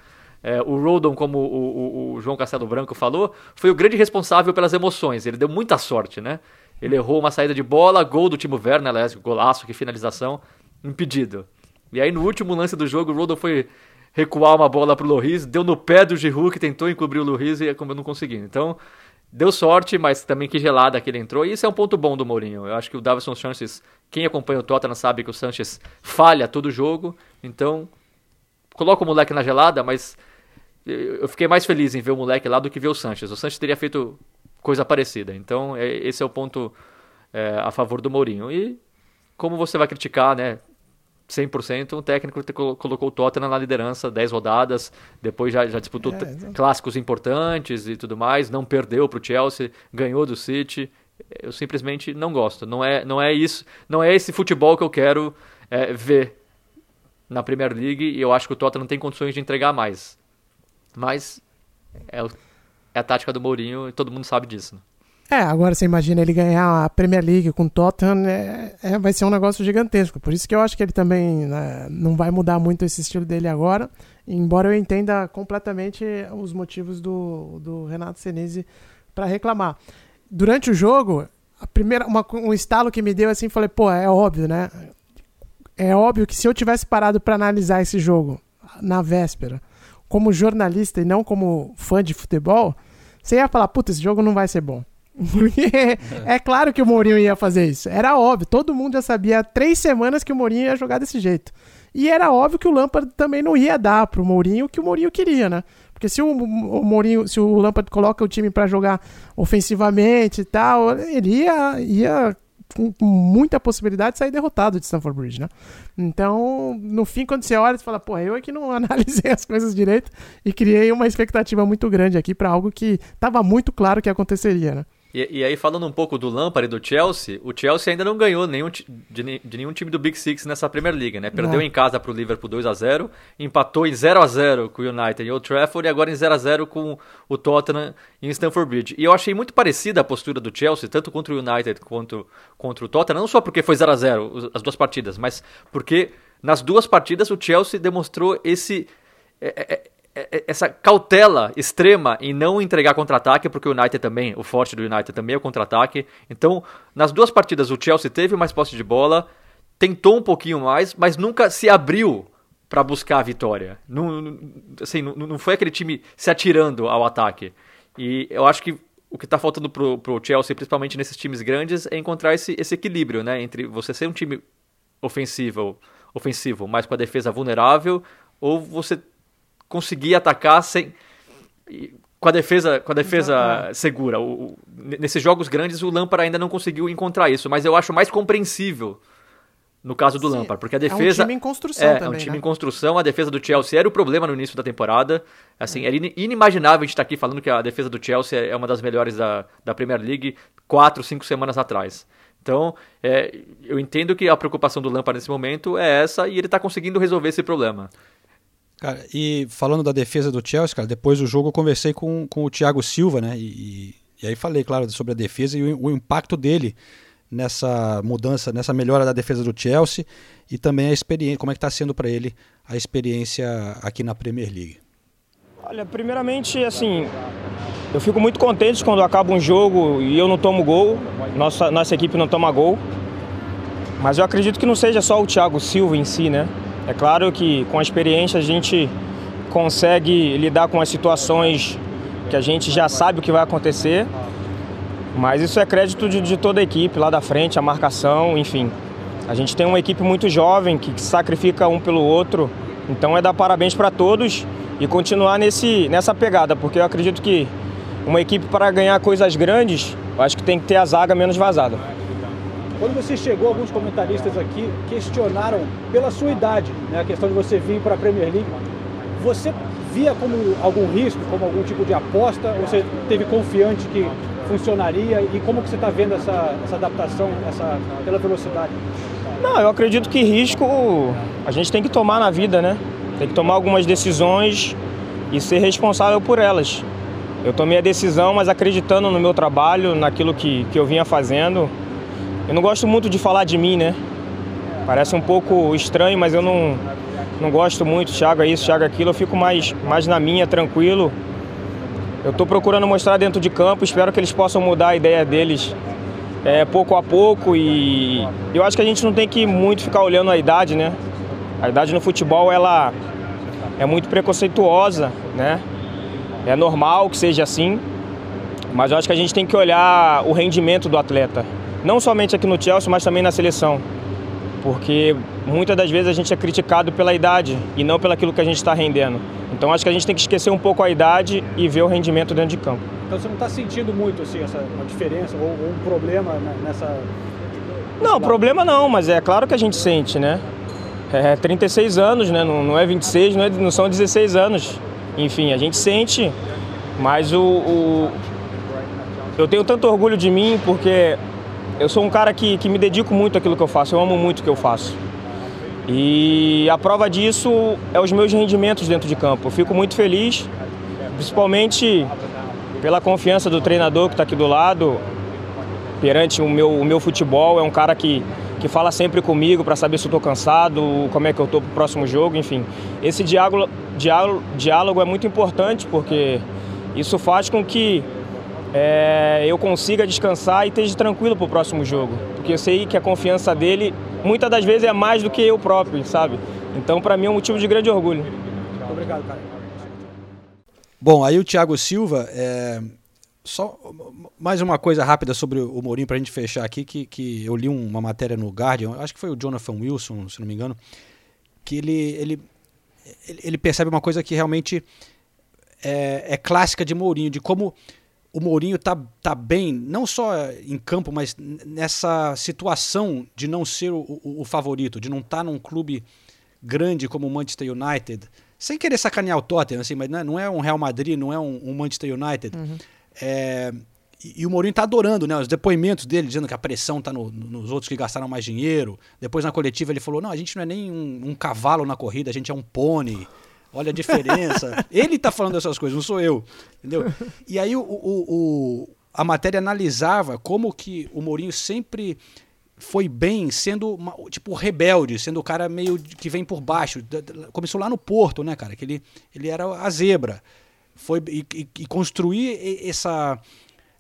é, o Rodon, como o, o, o, João Castelo Branco falou, foi o grande responsável pelas emoções. Ele deu muita sorte, né? Ele errou uma saída de bola, gol do Timo Werner, aliás, golaço, que finalização, impedido. E aí no último lance do jogo, o Rodon foi recuar uma bola pro Loris, deu no pé do Giroud, que tentou encobrir o Loris e como não conseguiu. Então, deu sorte, mas também que gelada que ele entrou. E isso é um ponto bom do Mourinho. Eu acho que o Davison Sanchez, quem acompanha o Tottenham sabe que o Sanchez falha todo jogo. Então, coloca o moleque na gelada, mas eu fiquei mais feliz em ver o moleque lá do que ver o Sanches. O Sanches teria feito coisa parecida. Então, é, esse é o ponto é, a favor do Mourinho. E como você vai criticar, né? 100%, o técnico colocou o Tottenham na liderança 10 rodadas, depois já, já disputou é, clássicos importantes e tudo mais, não perdeu para o Chelsea, ganhou do City. Eu simplesmente não gosto. Não é, não é isso, não é esse futebol que eu quero é, ver na Premier League e eu acho que o Tottenham tem condições de entregar mais. Mas é, é a tática do Mourinho e todo mundo sabe disso. Né? É, agora você imagina ele ganhar a Premier League com o Tottenham, é, é, vai ser um negócio gigantesco. Por isso que eu acho que ele também né, não vai mudar muito esse estilo dele agora, embora eu entenda completamente os motivos do, do Renato Senise para reclamar. Durante o jogo, a primeira, uma, um estalo que me deu assim, falei, pô, é óbvio, né? É óbvio que se eu tivesse parado para analisar esse jogo na véspera, como jornalista e não como fã de futebol, você ia falar, puta, esse jogo não vai ser bom. Porque é claro que o Mourinho ia fazer isso. Era óbvio. Todo mundo já sabia há três semanas que o Mourinho ia jogar desse jeito. E era óbvio que o Lampard também não ia dar pro Mourinho o que o Mourinho queria, né? Porque se o, o Mourinho, se o Lampard coloca o time para jogar ofensivamente e tal, ele ia, ia com muita possibilidade de sair derrotado de Stamford Bridge, né? Então, no fim, quando você olha, você fala, pô, eu é que não analisei as coisas direito e criei uma expectativa muito grande aqui para algo que estava muito claro que aconteceria, né? E, e, aí, falando um pouco do Lampard e do Chelsea, o Chelsea ainda não ganhou nenhum, de, de nenhum time do Big Six nessa Premier League, né? Perdeu não. em casa para o Liverpool 2 a 0 empatou em 0 a 0 com o United em Old Trafford e agora em 0 a 0 com o Tottenham em Stamford Bridge. E eu achei muito parecida a postura do Chelsea, tanto contra o United quanto contra o Tottenham, não só porque foi 0 a 0 as duas partidas, mas porque nas duas partidas o Chelsea demonstrou esse. É, é, é, é, essa cautela extrema em não entregar contra-ataque, porque o United também, o forte do United também é o contra-ataque. Então, nas duas partidas o Chelsea teve mais posse de bola, tentou um pouquinho mais, mas nunca se abriu para buscar a vitória. Não, assim, não, não foi aquele time se atirando ao ataque. E eu acho que o que está faltando pro, pro Chelsea, principalmente nesses times grandes, é encontrar esse, esse equilíbrio, né? Entre você ser um time ofensivo, ofensivo, mas com a defesa vulnerável, ou você conseguir atacar sem com a defesa, com a defesa segura. O, o, nesses jogos grandes o Lampard ainda não conseguiu encontrar isso, mas eu acho mais compreensível no caso do Sim, Lampard, porque a defesa é um time em construção é, também, é um time né? em construção. A defesa do Chelsea era o problema no início da temporada. Assim, era inimaginável a gente estar aqui falando que a defesa do Chelsea é uma das melhores da, da Premier League quatro, cinco semanas atrás. Então, é, eu entendo que a preocupação do Lampard nesse momento é essa e ele está conseguindo resolver esse problema. Cara, e falando da defesa do Chelsea, cara, depois do jogo eu conversei com, com o Thiago Silva, né? E, e aí falei, claro, sobre a defesa e o, o, impacto dele nessa mudança, nessa melhora da defesa do Chelsea e também a experiência, como é que está sendo para ele a experiência aqui na Premier League. Olha, primeiramente, assim, eu fico muito contente quando acaba um jogo e eu não tomo gol, nossa, nossa equipe não toma gol. Mas eu acredito que não seja só o Thiago Silva em si, né? É claro que com a experiência a gente consegue lidar com as situações que a gente já sabe o que vai acontecer, mas isso é crédito de, de toda a equipe lá da frente, a marcação, enfim. A gente tem uma equipe muito jovem que, sacrifica um pelo outro, então é dar parabéns para todos e continuar nesse, nessa pegada, porque eu acredito que uma equipe para ganhar coisas grandes, eu acho que tem que ter a zaga menos vazada. Quando você chegou, alguns comentaristas aqui questionaram pela sua idade, né, a questão de você vir para a Premier League. Você via como algum risco, como algum tipo de aposta? Ou você teve confiante que funcionaria? E como que você está vendo essa, essa adaptação essa, pela velocidade? Não, eu acredito que risco a gente tem que tomar na vida, né? Tem que tomar algumas decisões e ser responsável por elas. Eu tomei a decisão, mas acreditando no meu trabalho, naquilo que, que eu vinha fazendo. Eu não gosto muito de falar de mim, né? Parece um pouco estranho, mas eu não, não gosto muito. Thiago é isso, Thiago é aquilo. Eu fico mais, mais na minha, tranquilo. Eu estou procurando mostrar dentro de campo. Espero que eles possam mudar a ideia deles é, pouco a pouco. E eu acho que a gente não tem que muito ficar olhando a idade, né? A idade no futebol ela é muito preconceituosa, né? É normal que seja assim, mas eu acho que a gente tem que olhar o rendimento do atleta não somente aqui no Chelsea, mas também na seleção. Porque muitas das vezes a gente é criticado pela idade e não pelo aquilo que a gente está rendendo. Então acho que a gente tem que esquecer um pouco a idade e ver o rendimento dentro de campo. Então você não está sentindo muito assim, essa uma diferença ou, ou um problema nessa. Não, problema não, mas é claro que a gente sente, né? É 36 anos, né? Não, não é 26, não, é, não são 16 anos. Enfim, a gente sente, mas o, o eu tenho tanto orgulho de mim porque eu sou um cara que, que me dedico muito àquilo que eu faço, eu amo muito o que eu faço. E a prova disso é os meus rendimentos dentro de campo. Eu fico muito feliz, principalmente pela confiança do treinador que está aqui do lado. perante o meu, o meu futebol. É um cara que, que fala sempre comigo para saber se eu estou cansado, como é que eu estou para o próximo jogo, enfim. Esse diálogo, diálogo, diálogo é muito importante porque isso faz com que é, eu consiga descansar e esteja tranquilo para o próximo jogo. Porque eu sei que a confiança dele, muitas das vezes, é mais do que eu próprio, sabe? Então, para mim, é um motivo de grande orgulho. Muito obrigado, cara. Bom, aí o Thiago Silva, é, só mais uma coisa rápida sobre o Mourinho para a gente fechar aqui, que, que eu li uma matéria no Guardian, acho que foi o Jonathan Wilson, se não me engano, que ele, ele, ele percebe uma coisa que realmente é, é clássica de Mourinho, de como o Mourinho tá, tá bem, não só em campo, mas nessa situação de não ser o, o, o favorito, de não estar tá num clube grande como o Manchester United, sem querer sacanear o Tottenham, assim, mas não é, é um Real Madrid, não é um, um Manchester United. Uhum. É, e, e, o Mourinho tá adorando, né? Os depoimentos dele, dizendo que a pressão tá no, nos outros que gastaram mais dinheiro. Depois na coletiva ele falou: não, a gente não é nem um, um cavalo na corrida, a gente é um pônei. Olha a diferença. Ele tá falando essas coisas, não sou eu. Entendeu? E aí o, o, o, a matéria analisava como que o Mourinho sempre foi bem sendo uma, tipo rebelde, sendo o cara meio que vem por baixo. Começou lá no Porto, né, cara? Que ele, ele era a zebra. Foi e, e, e construir essa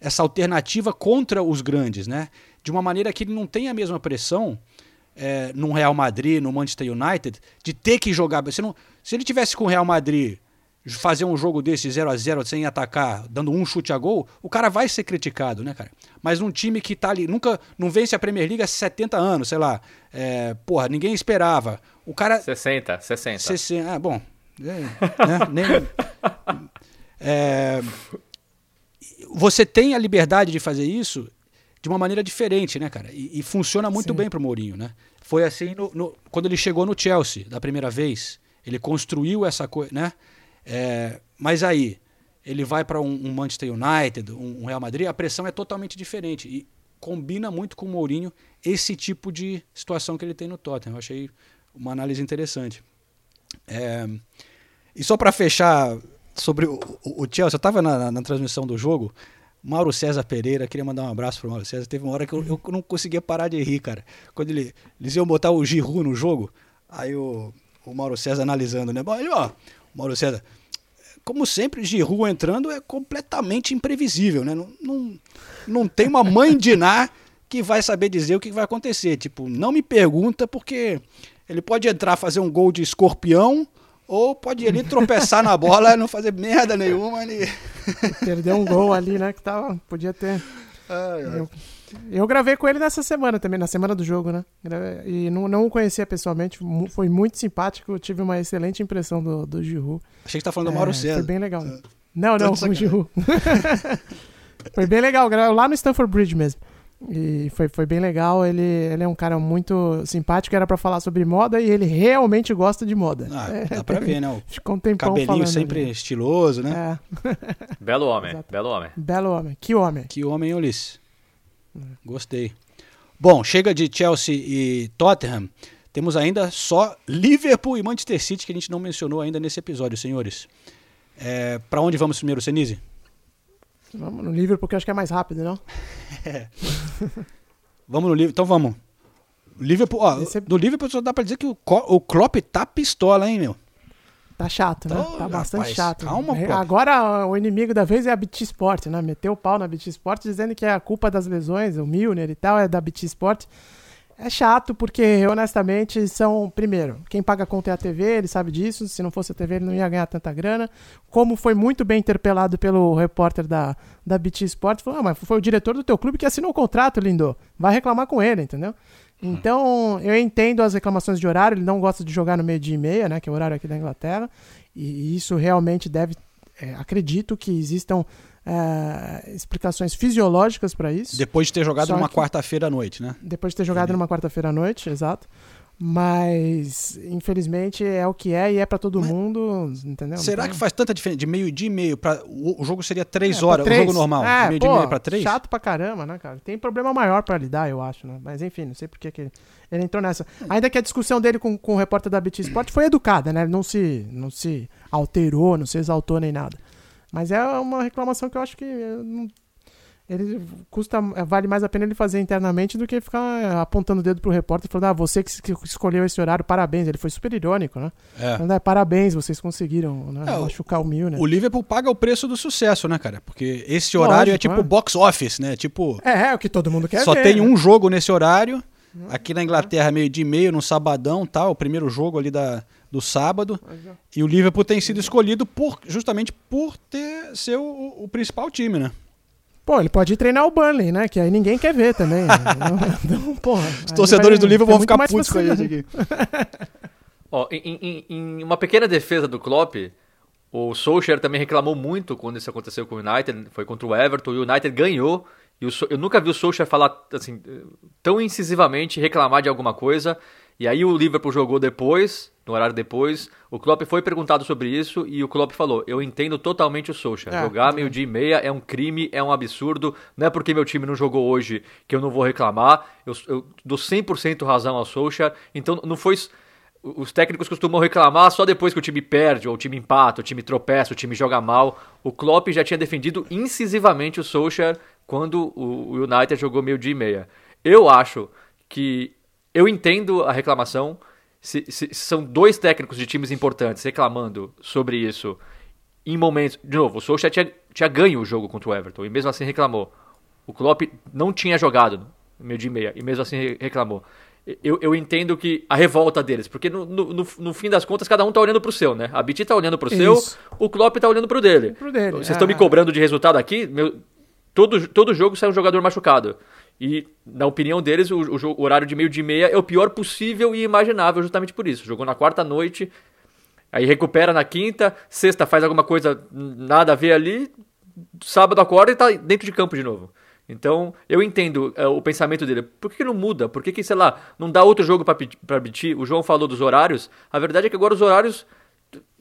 essa alternativa contra os grandes, né? De uma maneira que ele não tem a mesma pressão é, no Real Madrid, no Manchester United, de ter que jogar. Você não, se ele tivesse com o Real Madrid fazer um jogo desse 0 a 0 sem atacar, dando um chute a gol, o cara vai ser criticado, né, cara? Mas um time que tá ali, nunca não vence a Premier League há 70 anos, sei lá. É, porra, ninguém esperava. O cara 60, 60. 60, ah, bom. É, né, nem, é, você tem a liberdade de fazer isso de uma maneira diferente, né, cara? E, e funciona muito Sim. bem pro Mourinho, né? Foi assim no, no, quando ele chegou no Chelsea da primeira vez. Ele construiu essa coisa, né? É, mas aí, ele vai para um, um, Manchester United, um, um, Real Madrid, a pressão é totalmente diferente. E combina muito com o Mourinho esse tipo de situação que ele tem no Tottenham. Eu achei uma análise interessante. É, e só para fechar sobre o, o, o Chelsea, eu estava na, na, na, transmissão do jogo. Mauro César Pereira, queria mandar um abraço pro Mauro César. Teve uma hora que eu, eu não conseguia parar de rir, cara. Quando ele, eles iam botar o Giroud no jogo, aí o, o Mauro César analisando, né? Bom, ele, ó, Mauro César, como sempre, Giroud entrando é completamente imprevisível, né? Não, não, não tem uma mãe de Ná que vai saber dizer o que vai acontecer. Tipo, não me pergunta porque ele pode entrar fazer um gol de escorpião ou pode ir ali tropeçar na bola e não fazer merda nenhuma. Ele... Perdeu um gol ali, né? Que tava, podia ter. Ai, ai. Eu... Eu gravei com ele nessa semana também, na semana do jogo, né? E não, não o conhecia pessoalmente, foi muito simpático, tive uma excelente impressão do, do Giroud. Achei que tá falando do Mauro é, César. Foi bem legal. É. Não, não, com o Giroud. foi bem legal, lá no Stanford Bridge mesmo. E foi, foi bem legal, ele, ele é um cara muito simpático, era para falar sobre moda e ele realmente gosta de moda. Ah, é, dá pra ver, né? O Ficou um tempão cabelinho falando sempre ali. estiloso, né? É. Belo homem, Exato. belo homem. Belo homem, que homem. Que homem, Ulisses. Gostei. Bom, chega de Chelsea e Tottenham. Temos ainda só Liverpool e Manchester City que a gente não mencionou ainda nesse episódio, senhores. É, para onde vamos primeiro, Senise? Vamos no Liverpool porque eu acho que é mais rápido, não? É. vamos no Liverpool. Então vamos. Liverpool, ó, Esse... do Liverpool só dá pra dizer que o, o Klopp tá pistola, hein, meu? Tá chato, né? Então, tá bastante chato. calma, É, pô. Agora o inimigo da vez é a BT Sport, né? Meteu o pau na BT Sport dizendo que é a culpa das lesões, o Milner e tal, é da BT Sport. É chato porque, honestamente, são. Primeiro, quem paga a conta é a TV, ele sabe disso. Se não fosse a TV, ele não ia ganhar tanta grana. Como foi muito bem interpelado pelo repórter da, da BT Sport, falou: ah, mas foi o diretor do teu clube que assinou o contrato, lindo. Vai reclamar com ele, entendeu? Então, eu entendo as reclamações de horário, ele não gosta de jogar no meio-dia e meia, né? Que é o horário aqui da Inglaterra. E isso realmente deve. é, acredito que existam é, explicações fisiológicas para isso. Depois de ter jogado Só numa que- quarta-feira à noite, né? depois de ter jogado numa quarta-feira à noite, exato. Mas, infelizmente, é o que é e é pra todo mundo, entendeu? Será que faz tanta diferença? De meio-dia e meio para o, jogo seria três É, pra horas, três. o jogo normal. É, de meio-dia e meio para três? Chato pra caramba, né, cara? Tem problema maior pra lidar, eu acho, né? Mas enfim, não sei por que que ele, ele entrou nessa. Ainda que a discussão dele com, com o repórter da BT Sport foi educada, né? Ele não se, não se alterou, não se exaltou nem nada. Mas é uma reclamação que eu acho que. não- ele custa, vale mais a pena ele fazer internamente do que ficar eh, apontando o dedo pro repórter e falando, ah, você que, escolheu esse horário, parabéns. Ele foi super irônico, né? É. Falando, "Ah, parabéns, vocês conseguiram né, É, o- machucar o Milner. O Liverpool paga o preço do sucesso, né, cara? Porque esse horário é Lógico, tipo é. box office, né? Tipo, É, é o que todo mundo quer só ver, tem né? um jogo nesse horário. Aqui na Inglaterra, meio de meio, no sabadão, tal, o primeiro jogo ali da, do sábado. E o Liverpool tem sido escolhido por, justamente por ter ser o, o principal time, né? Pô, ele pode ir treinar o Burnley, né? Que aí ninguém quer ver também. né? então, porra, Os torcedores do Liverpool vão ficar putos com a gente aqui. Ó, em, em- em uma pequena defesa do Klopp, o Solskjaer também reclamou muito quando isso aconteceu com o United, foi contra o Everton, e o United ganhou. E o eu nunca vi o Solskjaer falar assim, tão incisivamente, reclamar de alguma coisa. E aí o Liverpool jogou depois, no horário depois. O Klopp foi perguntado sobre isso e o Klopp falou: Eu entendo totalmente o Solskjaer. É, Jogar é. meio-dia e meia é um crime, é um absurdo. Não é porque meu time não jogou hoje que eu não vou reclamar. Eu, eu dou 100% razão ao Solskjaer. Então não foi. Os técnicos costumam reclamar só depois que o time perde, ou o time empata, o time tropeça, o time joga mal. O Klopp já tinha defendido incisivamente o Solskjaer quando o o United jogou meio dia e meia. Eu acho que eu entendo a reclamação. Se, se- se são dois técnicos de times importantes reclamando sobre isso em momentos. De novo, o Solskjaer tinha, tinha ganho o jogo contra o Everton e mesmo assim reclamou. O Klopp não tinha jogado no meio de meia e mesmo assim re- reclamou. Eu, eu entendo que a revolta deles, porque no, no, no- fim das contas cada um tá olhando pro seu, né? A BT tá olhando pro seu, Isso. o Klopp tá olhando pro dele. Pro dele, Vocês é. estão me cobrando de resultado aqui? Meu, todo, todo jogo sai um jogador machucado. E, na opinião deles, o, o horário de meio de meia é o pior possível e imaginável, justamente por isso. Jogou na quarta noite, aí recupera na quinta, sexta faz alguma coisa nada a ver ali, sábado acorda e tá dentro de campo de novo. Então, eu entendo é, o pensamento dele. Por que, que não muda? Por que, que, sei lá, não dá outro jogo pra BT? O João falou dos horários. A verdade é que agora os horários.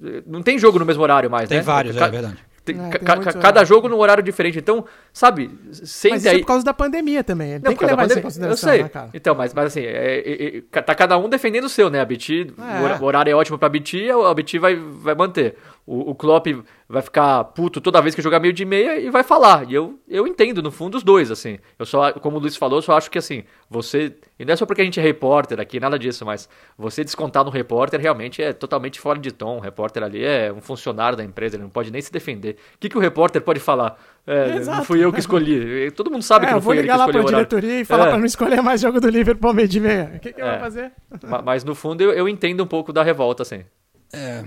eh, Não tem jogo no mesmo horário mais, Tem né? vários, Ca- é verdade. Tem- É, ca- cada jogo num horário diferente. Então, sabe, Mas sente isso é por causa da pandemia também. Não, tem que levar isso em consideração, eu sei. né, cara? Então, mas, mas assim, é, é, é, tá cada um defendendo o seu, né? A BT, o É. o horário é ótimo pra BT, a BT vai, vai manter. O, o Klopp vai ficar puto toda vez que jogar meio de meia e vai falar. E eu, eu entendo, no fundo, os dois, assim. Eu só, como o Luiz falou, eu só acho que, assim, você... E não é só porque a gente é repórter aqui, nada disso, mas você descontar no repórter realmente é totalmente fora de tom. O repórter ali é um funcionário da empresa, ele não pode nem se defender. O que, que o repórter pode falar? É, não Exato. fui eu que escolhi. Todo mundo sabe É, que eu não vou foi ele que ligar lá escolheu pra o horário. diretoria e falar É. pra não escolher mais jogo do Liverpool ao meio de meia. O que, que eu É. vou fazer? Ma- Mas no fundo eu, eu entendo um pouco da revolta, assim. É,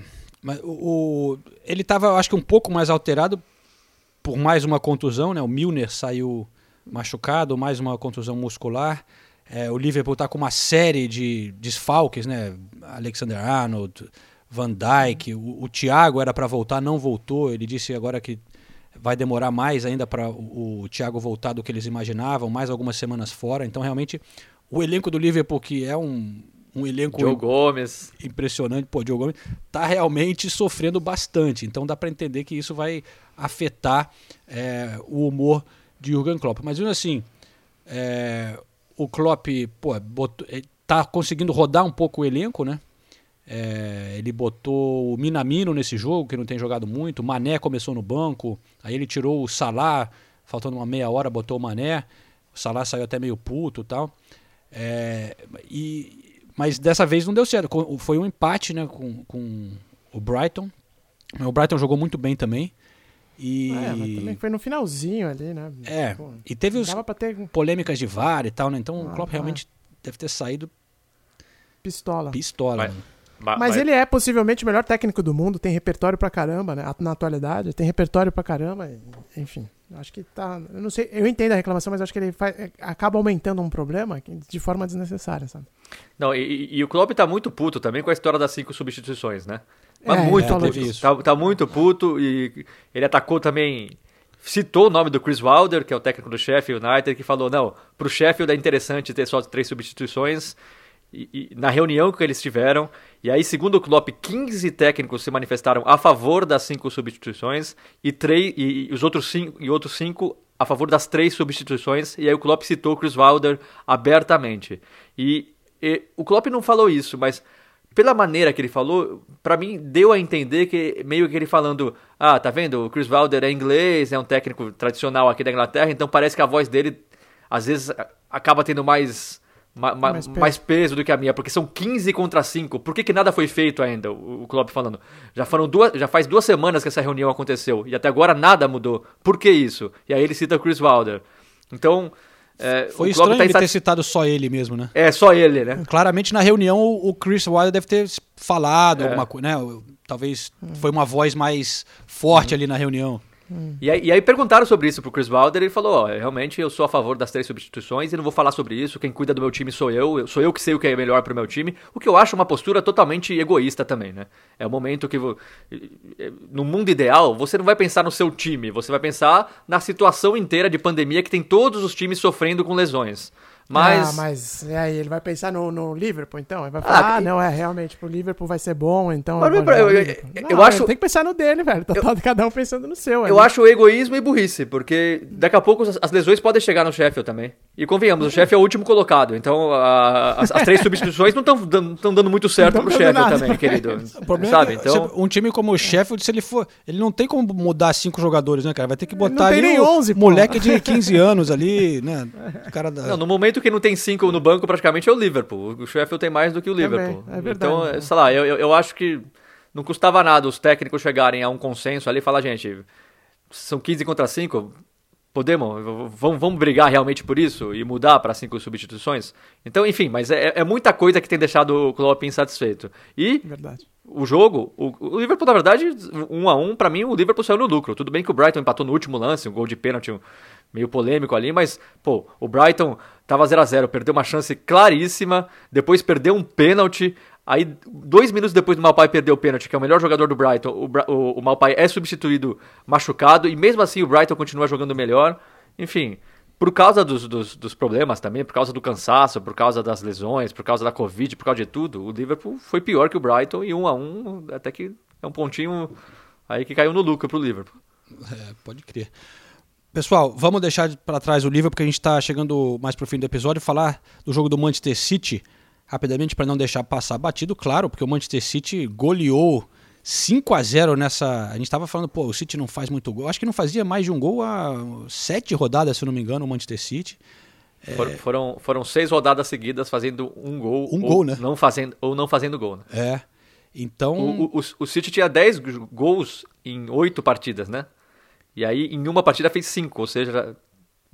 mas o, o- ele estava, acho que um pouco mais alterado por mais uma contusão, né? O Milner saiu machucado, mais uma contusão muscular. É, o Liverpool está com uma série de desfalques, né? Alexander Arnold, Van Dijk, o, o Thiago era para voltar, não voltou. Ele disse agora que vai demorar mais ainda para o, o Thiago voltar do que eles imaginavam, mais algumas semanas fora. Então, realmente, o elenco do Liverpool, que é um, um elenco Joe Gomes. impressionante, pô, Joe Gomes tá realmente sofrendo bastante. Então dá para entender que isso vai afetar é, o humor de Jurgen Klopp. Mas mesmo assim, é, o Klopp, pô, botou, ele tá conseguindo rodar um pouco o elenco, né? É, ele botou o Minamino nesse jogo, que não tem jogado muito. O Mané começou no banco. Aí ele tirou o Salah, faltando uma meia hora, botou o Mané. O Salah saiu até meio puto e tal. É, e, mas dessa vez não deu certo. Foi um empate né, com, com o Brighton. O Brighton jogou muito bem também. E, É, mas também foi no finalzinho ali, né? é, Pô, e teve os ter polêmicas de VAR e tal, né? Então o Ah, Klopp ah. realmente deve ter saído pistola. pistola. né? Mas, ele é possivelmente o melhor técnico do mundo, tem repertório pra caramba, né? Na atualidade, tem repertório pra caramba, enfim. Acho que tá. Eu não sei, eu entendo a reclamação, mas acho que ele faz- é, acaba aumentando um problema de forma desnecessária, sabe? Não, e, e- o Klopp tá muito puto também com a história das cinco substituições, né? Mas É, muito falou puto. Tá, tá muito puto e ele atacou também. Citou o nome do Chris Wilder, que é o técnico do Sheffield United, que falou: não, pro Sheffield é interessante ter só três substituições. E, e na reunião que eles tiveram, e aí, segundo o Klopp, 15 técnicos se manifestaram a favor das cinco substituições e, três, e, e os outros cinco, e outros cinco a favor das três substituições. E aí o Klopp citou Chris Wilder abertamente. E, e o Klopp não falou isso, mas pela maneira que ele falou, pra mim deu a entender que meio que ele falando, ah, tá vendo? O Chris Wilder é inglês, é um técnico tradicional aqui da Inglaterra, então parece que a voz dele às vezes acaba tendo mais ma- ma- Mais mais, peso. peso. do que a minha, porque são 15 contra 5. Por que, que nada foi feito ainda? O, o Klopp falando. Já foram duas, já faz duas semanas que essa reunião aconteceu e até agora nada mudou. Por que isso? E aí ele cita o Chris Wilder. Então, é, Foi estranho tá ele ter citado só ele mesmo, né? É, só ele, né? Claramente na reunião o Chris Wilder deve ter falado É. alguma coisa, né? Talvez foi uma voz mais forte ali na reunião. E aí, e aí perguntaram sobre isso pro Chris Wilder e ele falou, ó, realmente eu sou a favor das três substituições e não vou falar sobre isso, quem cuida do meu time sou eu, sou eu que sei o que é melhor pro meu time, o que eu acho uma postura totalmente egoísta também, né? É o momento que, vo- no mundo ideal, você não vai pensar no seu time, você vai pensar na situação inteira de pandemia que tem todos os times sofrendo com lesões. Mas... Ah, mas e aí, ele vai pensar no, no Liverpool, então? Ele vai Ah, falar, ah, que- não, é, realmente, pro Liverpool vai ser bom, então... Mas, eu, eu- eu- eu- Não, eu acho- Tem que pensar no dele, velho. Tá todo- cada um pensando no seu. Eu ali. acho egoísmo e burrice, porque daqui a pouco as, as lesões podem chegar no Sheffield também. E convenhamos, o Sheffield é o último colocado, então a- as, as três substituições não estão dando, tão dando muito certo Não pro Sheffield nada. também, querido. O problema Sabe? é Então, um time como o Sheffield, se ele for. Ele não tem como mudar cinco jogadores, né, cara? Vai ter que botar tem ali nem o 11, pô. moleque de 15 anos ali, né? O cara da. não, no momento que não tem cinco no banco, praticamente é o Liverpool. O Sheffield tem mais do que o Também, Liverpool. é verdade. então, é, sei lá, eu, eu, eu acho que não custava nada os técnicos chegarem a um consenso ali e falar, gente, são 15 contra 5, podemos, vamos, vamos brigar realmente por isso e mudar para cinco substituições? Então, enfim, mas é, é muita coisa que tem deixado o Klopp insatisfeito. E Verdade. O jogo, o, Liverpool, na verdade, um a um, pra mim, o Liverpool saiu no lucro. Tudo bem que o Brighton empatou no último lance, um gol de pênalti meio polêmico ali, mas, pô, o Brighton tava 0 a 0 perdeu uma chance claríssima, depois perdeu um pênalti. Aí, dois minutos depois do Malpai perder o pênalti, que é o melhor jogador do Brighton, o, o, o Malpai é substituído machucado, e mesmo assim o Brighton continua jogando melhor. Enfim, por causa dos, dos, dos problemas também, por causa do cansaço, por causa das lesões, por causa da Covid, por causa de tudo, o Liverpool foi pior que o Brighton e um a um, até que é um pontinho aí que caiu no lucro pro Liverpool. É, pode crer. Pessoal, vamos deixar para trás o livro porque a gente está chegando mais pro fim do episódio falar do jogo do Manchester City rapidamente para não deixar passar batido, claro, porque o Manchester City goleou 5 a 0 nessa. A gente estava falando, pô, o City não faz muito gol. Acho que não fazia mais de um gol há sete rodadas, se eu não me engano, o Manchester City. For- Foram, foram seis rodadas seguidas fazendo um gol. Um gol, né? Não fazendo, ou não fazendo gol. Né? É. Então. O, o, o City tinha 10 gols em oito partidas, né? E aí, em uma partida, fez cinco. Ou seja,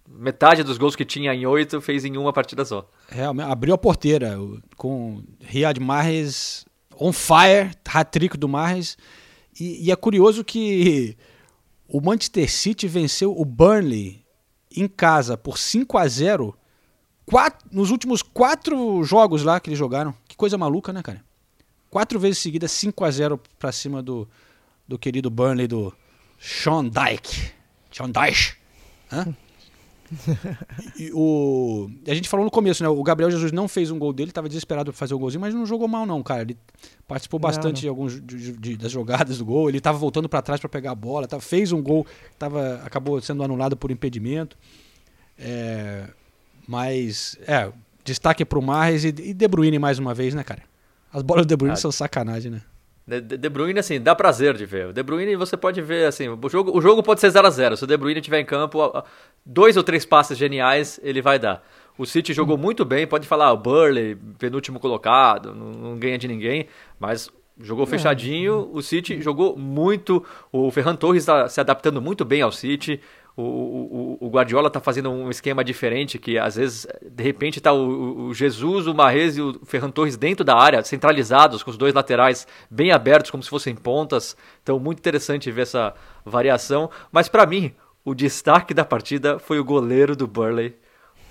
metade dos gols que tinha em oito fez em uma partida só. Realmente, abriu a porteira com Riyad Mahrez on fire, hat-trick do Mahrez. E, e é curioso que o Manchester City venceu o Burnley em casa por 5 a 0 quatro, nos últimos quatro jogos lá que eles jogaram. Que coisa maluca, né, cara? Quatro vezes seguidas, 5 a 0 pra cima do, do querido Burnley do Sean Dyke. Sean Dyche. Hã? E o, a gente falou no começo, né? O Gabriel Jesus não fez um gol dele, estava desesperado para fazer o golzinho, mas não jogou mal, não, cara. Ele participou Não, bastante não. de alguns de- de- das jogadas do gol. Ele estava voltando para trás para pegar a bola, tava, fez um gol, tava, acabou sendo anulado por impedimento. É, mas, é, destaque pro Marres e, e De Bruyne mais uma vez, né, cara? As bolas do De Bruyne Ah. são sacanagem, né? De, Bruyne, assim, dá prazer de ver. O De Bruyne você pode ver, assim, o jogo, o jogo pode ser 0 a 0 Se o De Bruyne estiver em campo, dois ou três passes geniais ele vai dar. O City jogou muito bem, pode falar, o Burley, penúltimo colocado, não, não ganha de ninguém, mas jogou fechadinho. O City jogou muito. O Ferran Torres está se adaptando muito bem ao City. O, o, o Guardiola está fazendo um esquema diferente, que às vezes, de repente, está o, o Jesus, o Marrez e o Ferran Torres dentro da área, centralizados, com os dois laterais bem abertos, como se fossem pontas. Então, muito interessante ver essa variação. Mas, para mim, o destaque da partida foi o goleiro do Burley,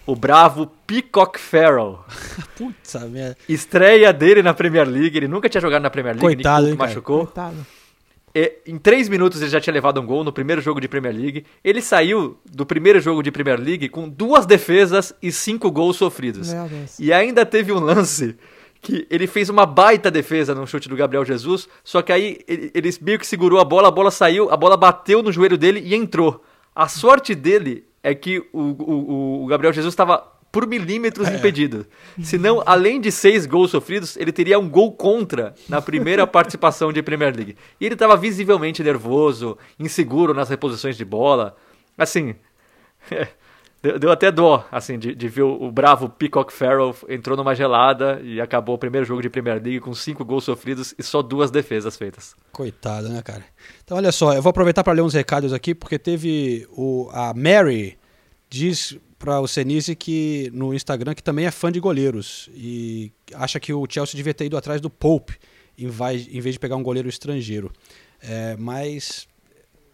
o bravo Peacock Farrell. Putz, merda. Estreia dele na Premier League, ele nunca tinha jogado na Premier League, Coitado, hein, machucou. Coitado. E, em três minutos ele já tinha levado um gol no primeiro jogo de Premier League. Ele saiu do primeiro jogo de Premier League com duas defesas e cinco gols sofridos. E ainda teve um lance que ele fez uma baita defesa no chute do Gabriel Jesus, só que aí ele, ele meio que segurou a bola, a bola saiu, a bola bateu no joelho dele e entrou. A sorte dele é que o, o, o Gabriel Jesus estava por milímetros impedido. Senão, além de seis gols sofridos, ele teria um gol contra na primeira participação de Premier League. E ele estava visivelmente nervoso, inseguro nas reposições de bola. Assim, deu, deu até dó, assim, de, de ver o, o bravo Peacock Farrell entrou numa gelada e acabou o primeiro jogo de Premier League com cinco gols sofridos e só duas defesas feitas. Coitado, né, cara? Então, olha só, eu vou aproveitar para ler uns recados aqui, porque teve o, a Mary diz para o Senise que no Instagram que também é fã de goleiros e acha que o Chelsea devia ter ido atrás do Pope em vez, em vez de pegar um goleiro estrangeiro. É, mas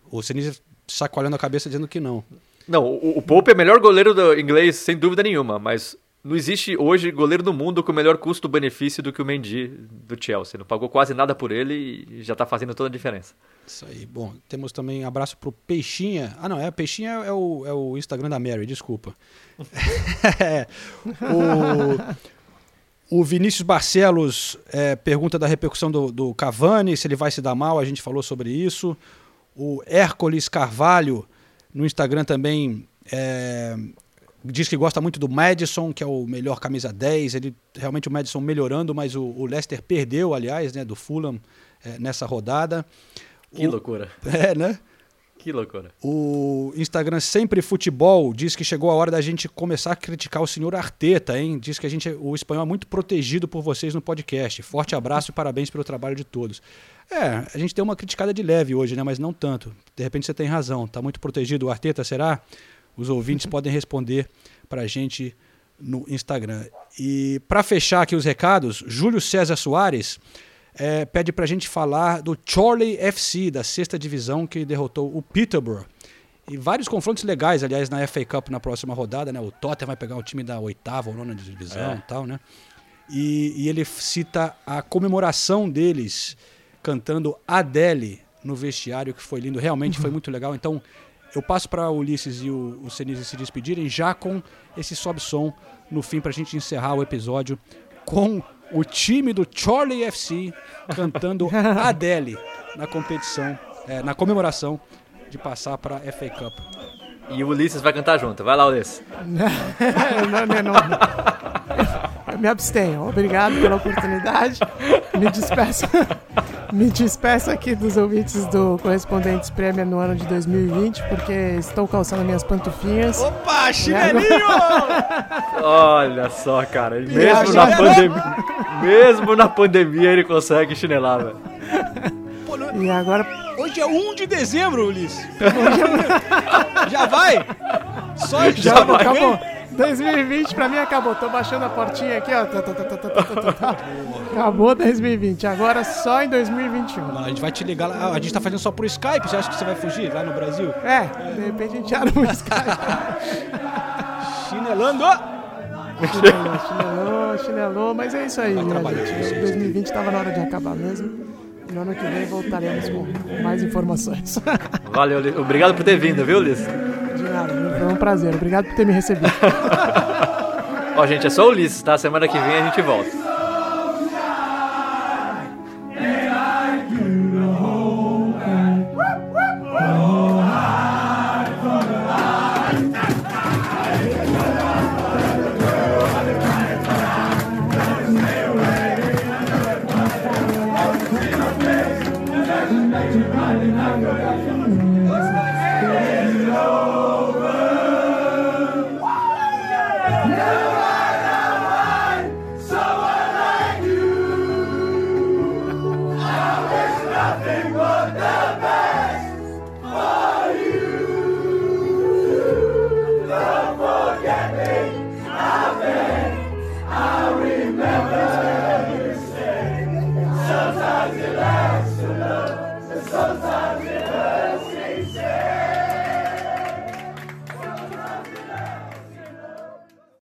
o Senise sacolhando a cabeça dizendo que não. Não, o, o Pope é o melhor goleiro do inglês, sem dúvida nenhuma, mas não existe hoje goleiro no mundo com melhor custo-benefício do que o Mendy do Chelsea. Não pagou quase nada por ele e já está fazendo toda a diferença. Isso aí. Bom, temos também abraço pro Peixinha. Ah, não, é Peixinha é o, é o Instagram da Mary, desculpa. é, o, o Vinícius Barcelos é, pergunta da repercussão do, do Cavani, se ele vai se dar mal, a gente falou sobre isso. O Hércules Carvalho no Instagram também é, diz que gosta muito do Madison, que é o melhor camisa 10. Ele realmente o Madison melhorando, mas o, o Leicester perdeu, aliás, né, do Fulham é, nessa rodada. Que o, loucura. É, né? Que loucura. O Instagram Sempre Futebol diz que chegou a hora da gente começar a criticar o senhor Arteta, hein? Diz que a gente, o espanhol é muito protegido por vocês no podcast. Forte abraço e parabéns pelo trabalho de todos. É, a gente tem uma criticada de leve hoje, né? Mas não tanto. De repente você tem razão. Tá muito protegido o Arteta, será? Os ouvintes podem responder pra gente no Instagram. E para fechar aqui os recados, Júlio César Soares é, pede pra gente falar do Chorley FC, da sexta divisão, que derrotou o Peterborough. E vários confrontos legais, aliás, na FA Cup na próxima rodada, né? O Tottenham vai pegar o time da oitava ou nona divisão É. e tal, né? E, e ele cita a comemoração deles cantando Adele no vestiário, que foi lindo, realmente foi muito legal. Então, eu passo para o Ulisses e o, o Senise se despedirem já com esse sobe-som no fim para a gente encerrar o episódio com o time do Charlie FC cantando Adele na competição, é, na comemoração de passar para a FA Cup. E o Ulisses vai cantar junto. Vai lá, Ulisses. não, não, não. Me abstenho. Obrigado pela oportunidade. Me despeço. Me despeço aqui dos ouvintes do Correspondentes Premier no ano de 2020, porque estou calçando minhas pantufinhas. Opa, Olha só, cara. Mesmo na pandemia. Mesmo na pandemia ele consegue chinelar, velho. E agora. Hoje é 1 de dezembro, Ulisses. Já vai? Só Já vai. acabou. 2020 pra mim acabou. Tô baixando a portinha aqui, ó. Tá, tá, tá. Acabou 2020. Agora só em 2021. Não, a gente vai te ligar lá. A gente tá fazendo só por Skype. Você acha que você vai fugir lá no Brasil? É, de repente a gente arma um Skype. Chinelando! Chinelou, chinelou, chinelou, mas é isso aí, né, gente? 2020 tava na hora de acabar mesmo. E no ano que vem voltaremos com com mais informações. Valeu, Ulisses. Obrigado por ter vindo, viu, Ulisses? Nada, foi um prazer. Obrigado por ter me recebido. Ó, gente, é só o Ulisses, tá? Semana que vem a gente volta.